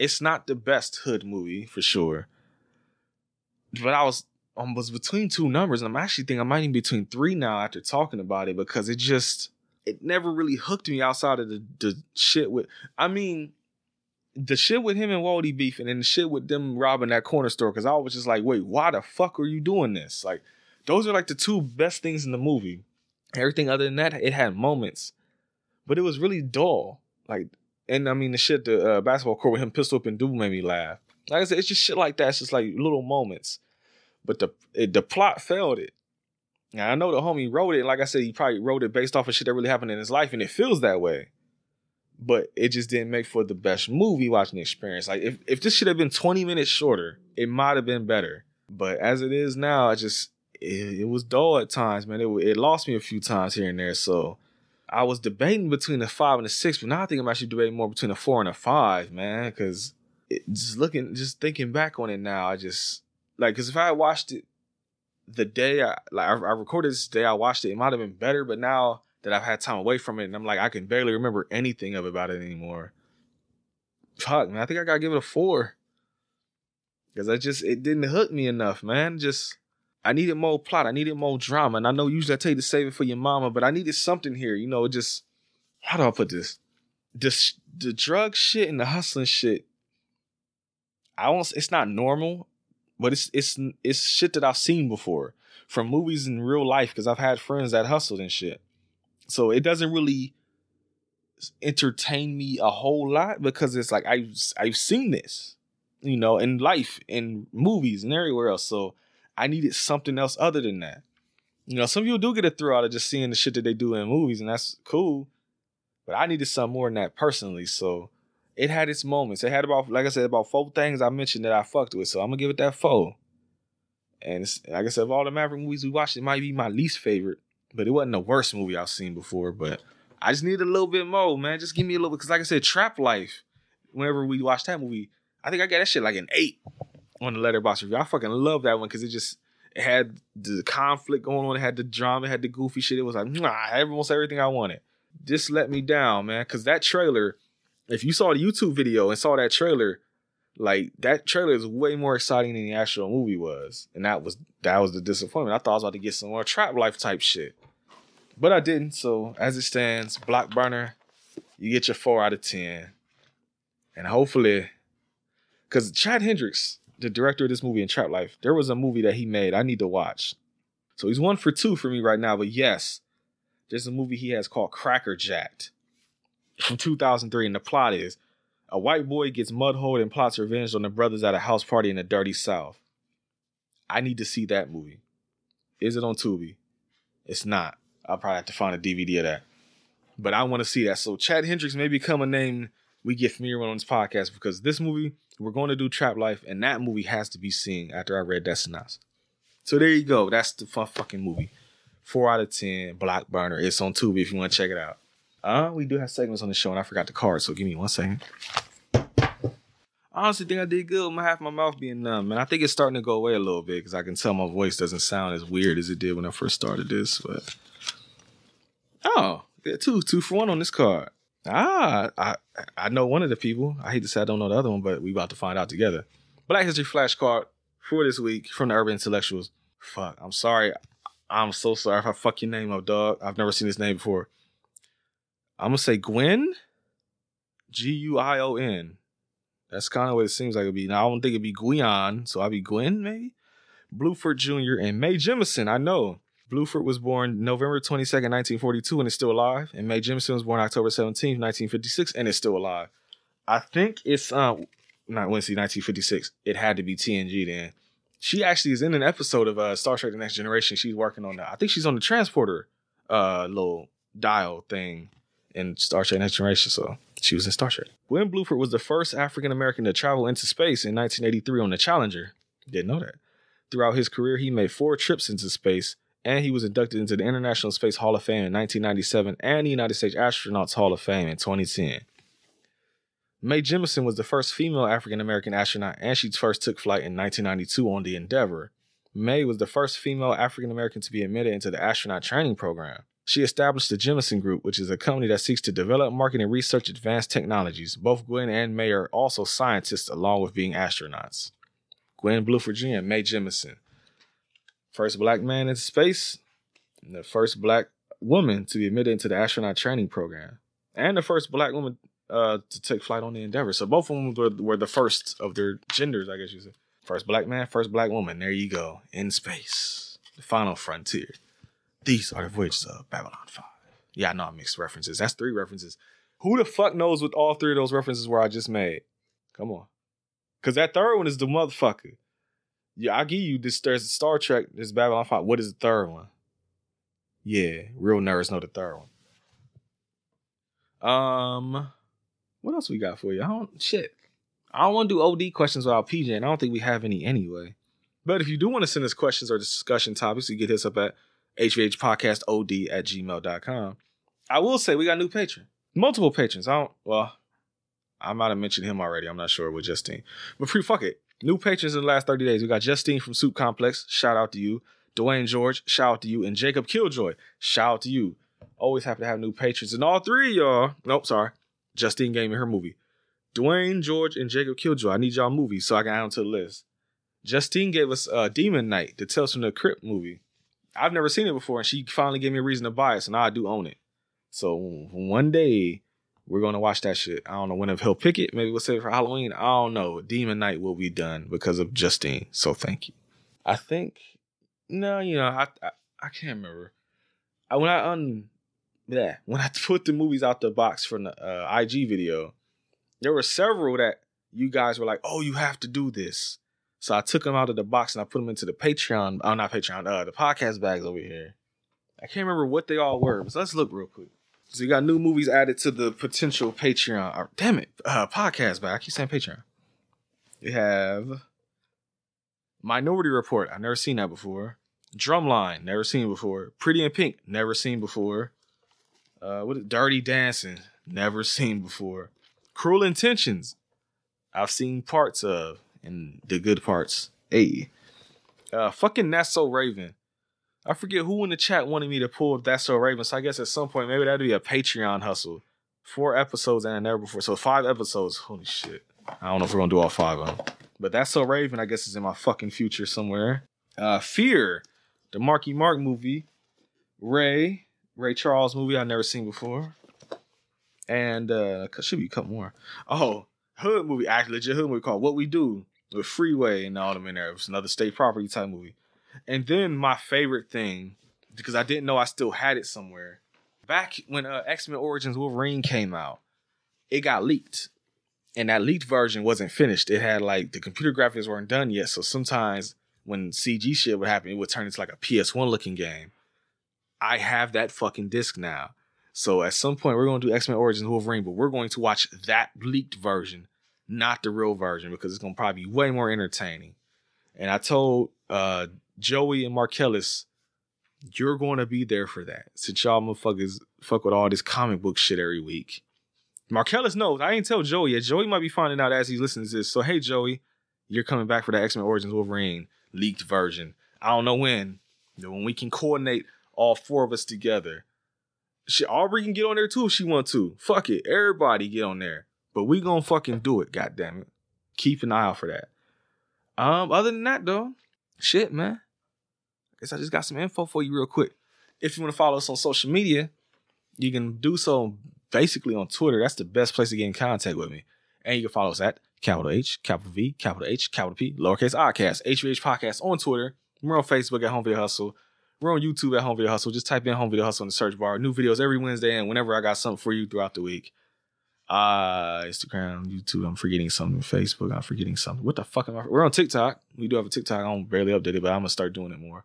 [SPEAKER 1] it's not the best hood movie for sure. But I was I was between two numbers, and I'm actually thinking I might even be between three now after talking about it because it just it never really hooked me outside of the the shit with I mean the shit with him and Wally beefing and the shit with them robbing that corner store because I was just like, wait, why the fuck are you doing this? Like, those are like the two best things in the movie. Everything other than that, it had moments, but it was really dull. Like, and I mean, the shit, the uh, basketball court with him pistol up and dude made me laugh. Like I said, it's just shit like that. It's just like little moments, but the it, the plot failed it. Now I know the homie wrote it. Like I said, he probably wrote it based off of shit that really happened in his life, and it feels that way. But it just didn't make for the best movie watching experience. Like if if this should have been twenty minutes shorter, it might have been better. But as it is now, I just it, it was dull at times, man. It it lost me a few times here and there. So I was debating between the five and the six, but now I think I'm actually debating more between a four and a five, man. Because just looking, just thinking back on it now, I just like because if I had watched it the day I like I, I recorded this day I watched it, it might have been better. But now that I've had time away from it, and I'm like I can barely remember anything of about it anymore. Fuck, man, I think I gotta give it a four because I just it didn't hook me enough, man. Just I needed more plot. I needed more drama. And I know usually I tell you to save it for your mama, but I needed something here. You know, just how do I put this? This the drug shit and the hustling shit. I won't. It's not normal, but it's it's it's shit that I've seen before from movies in real life because I've had friends that hustled and shit. So it doesn't really entertain me a whole lot because it's like I've I've seen this, you know, in life, in movies, and everywhere else. So I needed something else other than that. You know, some people do get a thrill out of just seeing the shit that they do in movies, and that's cool. But I needed something more than that personally. So it had its moments. It had about, like I said, about four things I mentioned that I fucked with. So I'm gonna give it that four. And like I said, of all the Maverick movies we watched, it might be my least favorite. But it wasn't the worst movie I've seen before. But I just need a little bit more, man. Just give me a little. Because like I said, Trap Life, whenever we watched that movie, I think I got that shit like an eight on the Letterboxd review. I fucking love that one because it just it had the conflict going on, it had the drama, it had the goofy shit. It was like, nah, almost everything I wanted. Just let me down, man. Cause that trailer, if you saw the YouTube video and saw that trailer, like that trailer is way more exciting than the actual movie was. And that was that was the disappointment. I thought I was about to get some more trap life type shit. But I didn't. So as it stands, Block Burner, you get your four out of ten. And hopefully, because Chad Hendricks, the director of this movie in Trap Life, there was a movie that he made I need to watch. So he's one for two for me right now. But yes, there's a movie he has called Cracker Jacked from 2003, and the plot is a white boy gets mudholed and plots revenge on the brothers at a house party in the dirty South. I need to see that movie. Is it on Tubi? It's not. I'll probably have to find a DVD of that. But I want to see that. So Chad Hendricks may become a name we get familiar with on this podcast because this movie, we're going to do Trap Life, and that movie has to be seen after I read that synopsis. So there you go. That's the fun fucking movie. Four out of ten. Block Burner. It's on Tubi if you want to check it out. Uh, we do have segments on the show, and I forgot the card, so give me one second. Honestly think I did good with my half my mouth being numb, and I think it's starting to go away a little bit because I can tell my voice doesn't sound as weird as it did when I first started this. But oh, yeah, two two for one on this card. Ah, I I know one of the people. I hate to say I don't know the other one, but we about to find out together. Black History flashcard for this week from the Urban Intellectuals. Fuck, I'm sorry. I'm so sorry if I fuck your name up, dog. I've never seen this name before. I'm gonna say Gwen. G U I O N. That's kind of what it seems like it'd be. Now I don't think it'd be Guion, so I'd be Gwen, maybe. Bluford Jr. and Mae Jemison. I know. Bluford was born November 22nd, 1942, and is still alive. And Mae Jemison was born October 17th, 1956, and is still alive. I think it's um not Wednesday, 1956. It had to be TNG then. She actually is in an episode of uh, Star Trek: The Next Generation. She's working on that. I think she's on the transporter uh little dial thing in Star Trek: Next Generation. So she was in Star Trek. Gwen Bluford was the first African American to travel into space in 1983 on the Challenger. Didn't know that. Throughout his career, he made four trips into space, and he was inducted into the International Space Hall of Fame in 1997 and the United States Astronauts Hall of Fame in 2010. Mae Jemison was the first female African American astronaut, and she first took flight in 1992 on the Endeavour. Mae was the first female African American to be admitted into the astronaut training program. She established the Jemison Group, which is a company that seeks to develop, market, and research advanced technologies. Both Gwen and Mae are also scientists, along with being astronauts. Gwen Jr. and Mae Jemison. First black man in space, and the first black woman to be admitted into the astronaut training program, and the first black woman uh, to take flight on the Endeavor. So both of them were, were the first of their genders, I guess you say. First black man, first black woman. There you go. In space. The final frontier. These are the voyages of Babylon 5. Yeah, I know I mixed references. That's three references. Who the fuck knows what all three of those references were I just made? Come on. Cause that third one is the motherfucker. Yeah, I give you this. There's Star Trek. there's Babylon 5. What is the third one? Yeah, real nerds know the third one. Um, what else we got for you? I don't shit. I don't want to do OD questions without PJ, and I don't think we have any anyway. But if you do want to send us questions or discussion topics, you get this up at hvhpodcastod at gmail.com. I will say we got new patron. Multiple patrons. I don't well, I might have mentioned him already. I'm not sure with Justine. But pre fuck it. New patrons in the last 30 days. We got Justine from Soup Complex. Shout out to you. Dwayne George, shout out to you. And Jacob Killjoy, shout out to you. Always happy to have new patrons. And all three y'all, nope, sorry. Justine gave me her movie. Dwayne, George, and Jacob Killjoy. I need y'all movies so I can add them to the list. Justine gave us uh, Demon Knight, the Tales from the Crypt movie. I've never seen it before, and she finally gave me a reason to buy it, so now I do own it. So one day we're gonna watch that shit. I don't know when if he'll pick it. Maybe we'll save it for Halloween. I don't know. Demon Knight will be done because of Justine. So thank you. I think no, you know, I I, I can't remember. I, when I un yeah, when I put the movies out the box from the uh, IG video, there were several that you guys were like, "Oh, you have to do this." So I took them out of the box and I put them into the Patreon. Oh, not Patreon. Uh, the podcast bags over here. I can't remember what they all were, but let's look real quick. So you got new movies added to the potential Patreon. Or, damn it, uh, podcast bag. I keep saying Patreon. You have Minority Report. I've never seen that before. Drumline. Never seen before. Pretty in Pink. Never seen before. Uh, what is Dirty Dancing? Never seen before. Cruel Intentions. I've seen parts of and the good parts. Hey, uh, fucking That's So Raven. I forget who in the chat wanted me to pull That's So Raven. So I guess at some point maybe that'd be a Patreon hustle. Four episodes and never before. So five episodes. Holy shit. I don't know if we're gonna do all five of them. But That's So Raven, I guess, is in my fucking future somewhere. Uh, Fear, the Marky Mark movie. Ray, Ray Charles movie I've never seen before. And uh should be a couple more. Oh, hood movie, actually legit hood movie called What We Do with Freeway and all them in there. It was another state property type movie. And then my favorite thing, because I didn't know I still had it somewhere, back when uh, X Men Origins Wolverine came out, it got leaked, and that leaked version wasn't finished. It had like the computer graphics weren't done yet, so sometimes when CG shit would happen, it would turn into like a PS1 looking game. I have that fucking disc now. So at some point we're gonna do X Men Origins Wolverine, but we're going to watch that leaked version, not the real version, because it's gonna probably be way more entertaining. And I told uh, Joey and Marcellus, you're going to be there for that, since y'all motherfuckers fuck with all this comic book shit every week. Marcellus knows. I ain't tell Joey yet. Joey might be finding out as he's listening to this. So hey, Joey, you're coming back for the X Men Origins Wolverine leaked version. I don't know when. When we can coordinate all four of us together. Shit, Aubrey can get on there too if she want to. Fuck it. Everybody get on there. But we gonna fucking do it, God damn it. Keep an eye out for that. Um, other than that though, shit, man. I guess I just got some info for you real quick. If you want to follow us on social media, you can do so basically on Twitter. That's the best place to get in contact with me. And you can follow us at capital H, capital V, capital H, capital P, lowercase Oddcast, HVH Podcast on Twitter. We're on Facebook at Home Video Hustle. We're on YouTube at Home Video Hustle. Just type in Home Video Hustle in the search bar. New videos every Wednesday and whenever I got something for you throughout the week. Uh Instagram, YouTube. I'm forgetting something. Facebook. I'm forgetting something. What the fuck am I? We're on TikTok. We do have a TikTok. I don't barely update it, but I'm gonna start doing it more.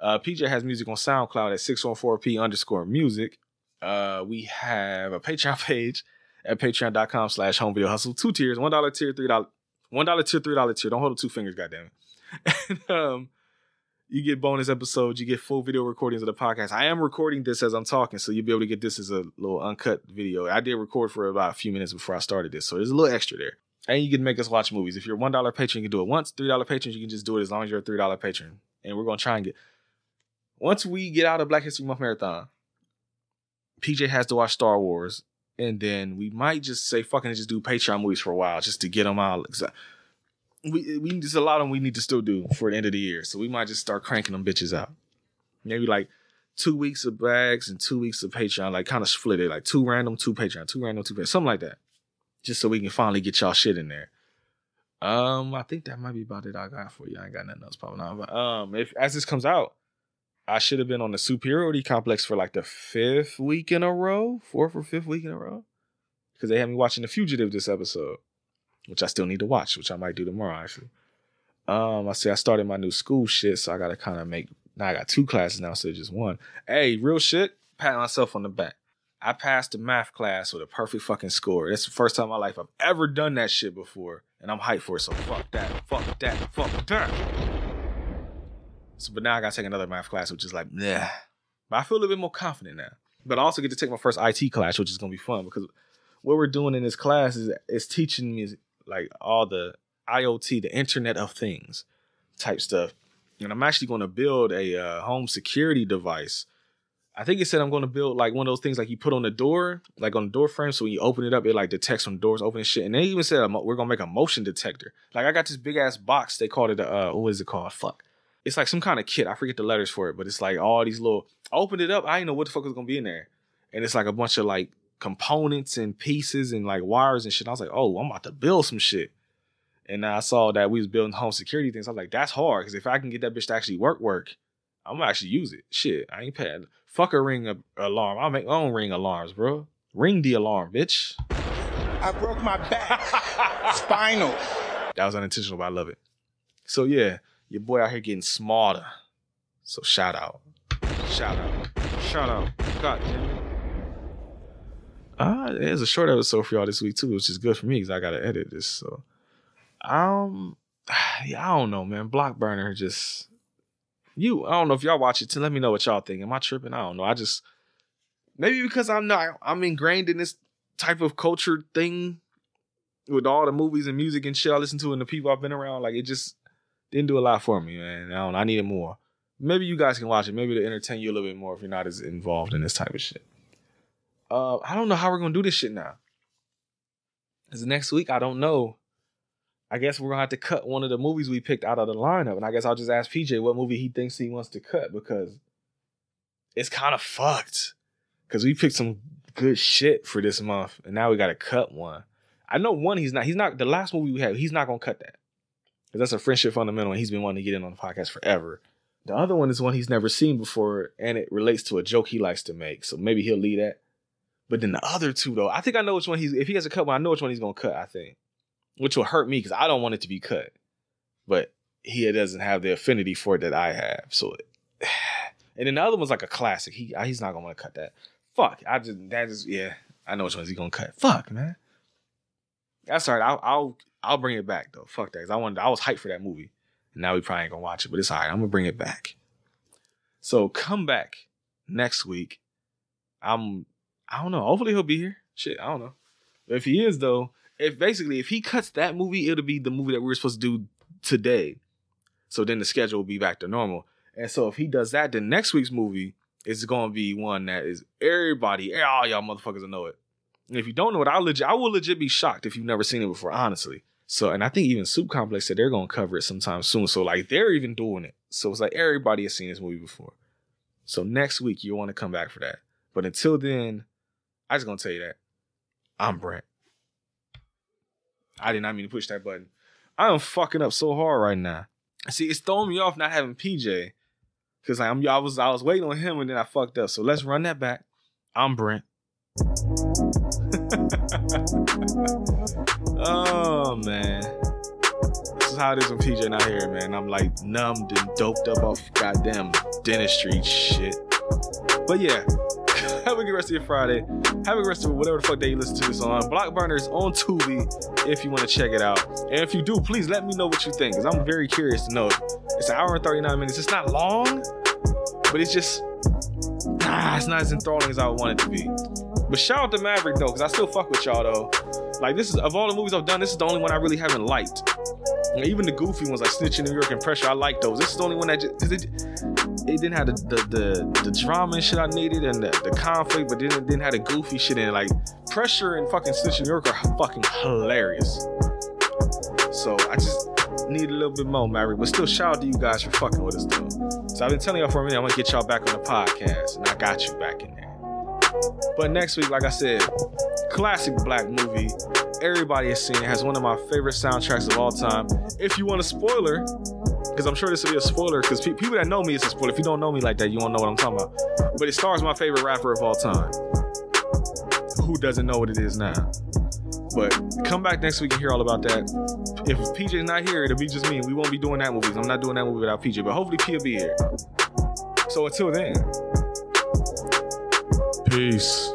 [SPEAKER 1] Uh, PJ has music on SoundCloud at 614p underscore music. Uh, we have a Patreon page at patreon.com slash home video hustle. Two tiers, one dollar tier, three dollar, one dollar tier, three dollar tier. Don't hold the two fingers, goddamn it. and, um, you get bonus episodes, you get full video recordings of the podcast. I am recording this as I'm talking, so you'll be able to get this as a little uncut video. I did record for about a few minutes before I started this, so there's a little extra there. And you can make us watch movies. If you're a one dollar patron, you can do it once. Three dollar patrons, you can just do it as long as you're a three dollar patron. And we're gonna try and get once we get out of Black History Month marathon, PJ has to watch Star Wars, and then we might just say fucking just do Patreon movies for a while just to get them out. We we there's a lot of them we need to still do for the end of the year, so we might just start cranking them bitches out. Maybe like two weeks of bags and two weeks of Patreon, like kind of split it, like two random, two Patreon, two random, two Patreon, something like that, just so we can finally get y'all shit in there. Um, I think that might be about it I got for you. I ain't got nothing else popping out. But um, if as this comes out, I should have been on the superiority complex for like the fifth week in a row, fourth or fifth week in a row, because they had me watching The Fugitive this episode, which I still need to watch, which I might do tomorrow actually. Um, I see I started my new school shit, so I gotta kind of make. Now I got two classes now instead of just one. Hey, real shit. Pat myself on the back. I passed the math class with a perfect fucking score. That's the first time in my life I've ever done that shit before, and I'm hyped for it. So fuck that, fuck that, fuck that. So, but now I gotta take another math class, which is like, yeah. But I feel a little bit more confident now. But I also get to take my first IT class, which is gonna be fun because what we're doing in this class is is teaching me like all the IoT, the Internet of Things type stuff. And I'm actually going to build a uh, home security device. I think it said I'm going to build like one of those things like you put on the door, like on the door frame. So when you open it up, it like detects when doors open and shit. And they even said we're going to make a motion detector. Like I got this big ass box. They called it a, uh, what is it called? Fuck. It's like some kind of kit. I forget the letters for it, but it's like all these little. I opened it up. I didn't know what the fuck was going to be in there. And it's like a bunch of like components and pieces and like wires and shit. I was like, oh, I'm about to build some shit. And I saw that we was building home security things. I was like, that's hard because if I can get that bitch to actually work, work, I'm gonna actually use it. Shit, I ain't paying. Fuck a ring a, alarm. I'll make my own ring alarms, bro. Ring the alarm, bitch.
[SPEAKER 5] I broke my back. Spinal.
[SPEAKER 1] That was unintentional, but I love it. So yeah, your boy out here getting smarter. So shout out, shout out, shout out. God damn it. Uh, it's a short episode for y'all this week too, which is good for me because I gotta edit this. So, um, yeah, I don't know, man. Block burner just you. I don't know if y'all watch it. To let me know what y'all think. Am I tripping? I don't know. I just maybe because I'm not. I'm ingrained in this type of culture thing with all the movies and music and shit I listen to and the people I've been around. Like it just didn't do a lot for me, man. I don't. I needed more. Maybe you guys can watch it. Maybe to entertain you a little bit more if you're not as involved in this type of shit. Uh, I don't know how we're gonna do this shit now. Cause next week I don't know. I guess we're gonna have to cut one of the movies we picked out of the lineup, and I guess I'll just ask PJ what movie he thinks he wants to cut because it's kind of fucked. Cause we picked some good shit for this month, and now we gotta cut one. I know one he's not. He's not the last movie we had. He's not gonna cut that because that's a friendship fundamental, and he's been wanting to get in on the podcast forever. The other one is one he's never seen before, and it relates to a joke he likes to make. So maybe he'll lead that. But then the other two, though, I think I know which one he's. If he has a cut one, I know which one he's gonna cut. I think, which will hurt me because I don't want it to be cut. But he doesn't have the affinity for it that I have. So, and then the other one's like a classic. He he's not gonna want to cut that. Fuck. I just that is yeah. I know which one's he gonna cut. Fuck man. That's all right. I'll I'll I'll bring it back though. Fuck that. 'cause I wanted. I was hyped for that movie. And now we probably ain't gonna watch it, but it's all right. I'm gonna bring it back. So come back next week. I'm. I don't know. Hopefully he'll be here. Shit, I don't know. If he is though, if basically if he cuts that movie, it'll be the movie that we were supposed to do today. So then the schedule will be back to normal. And so if he does that, then next week's movie is gonna be one that is everybody, eh, all y'all motherfuckers will know it. And if you don't know it, I legit, I will legit be shocked if you've never seen it before, honestly. So, and I think even Soup Complex said they're gonna cover it sometime soon. So, like, they're even doing it. So it's like everybody has seen this movie before. So next week you want to come back for that. But until then, I just gonna tell you that I'm Brent. I did not mean to push that button. I am fucking up so hard right now. See, it's throwing me off not having PJ. Cause I'm I was I was waiting on him and then I fucked up. So let's run that back. I'm Brent. oh man. This is how it is when PJ not here, man. I'm like numbed and doped up off goddamn dentistry shit. But yeah, have a good rest of your Friday. Have a good rest of whatever the fuck day you listen to this on. Blockburner is on Tubi if you want to check it out. And if you do, please let me know what you think, because I'm very curious to know. It's an hour and 39 minutes. It's not long, but it's just nah, it's not as enthralling as I want it to be. But shout out to Maverick though, because I still fuck with y'all though. Like this is of all the movies I've done, this is the only one I really haven't liked. Even the goofy ones like Snitch in New York and Pressure, I like those. This is the only one that just it, it didn't have the the, the the drama and shit I needed and the, the conflict, but then it didn't have the goofy shit in it. Like Pressure and fucking Snitch in New York are fucking hilarious. So I just need a little bit more, Maverick. But still, shout out to you guys for fucking with us though. So I've been telling y'all for a minute, I'm gonna get y'all back on the podcast, and I got you back in there. But next week, like I said, classic black movie. Everybody has seen it. Has one of my favorite soundtracks of all time. If you want a spoiler, because I'm sure this will be a spoiler, because pe- people that know me, it's a spoiler. If you don't know me like that, you won't know what I'm talking about. But it stars my favorite rapper of all time. Who doesn't know what it is now? But come back next week and hear all about that. If PJ's not here, it'll be just me. We won't be doing that movie. I'm not doing that movie without PJ, but hopefully P will be here. So until then, peace.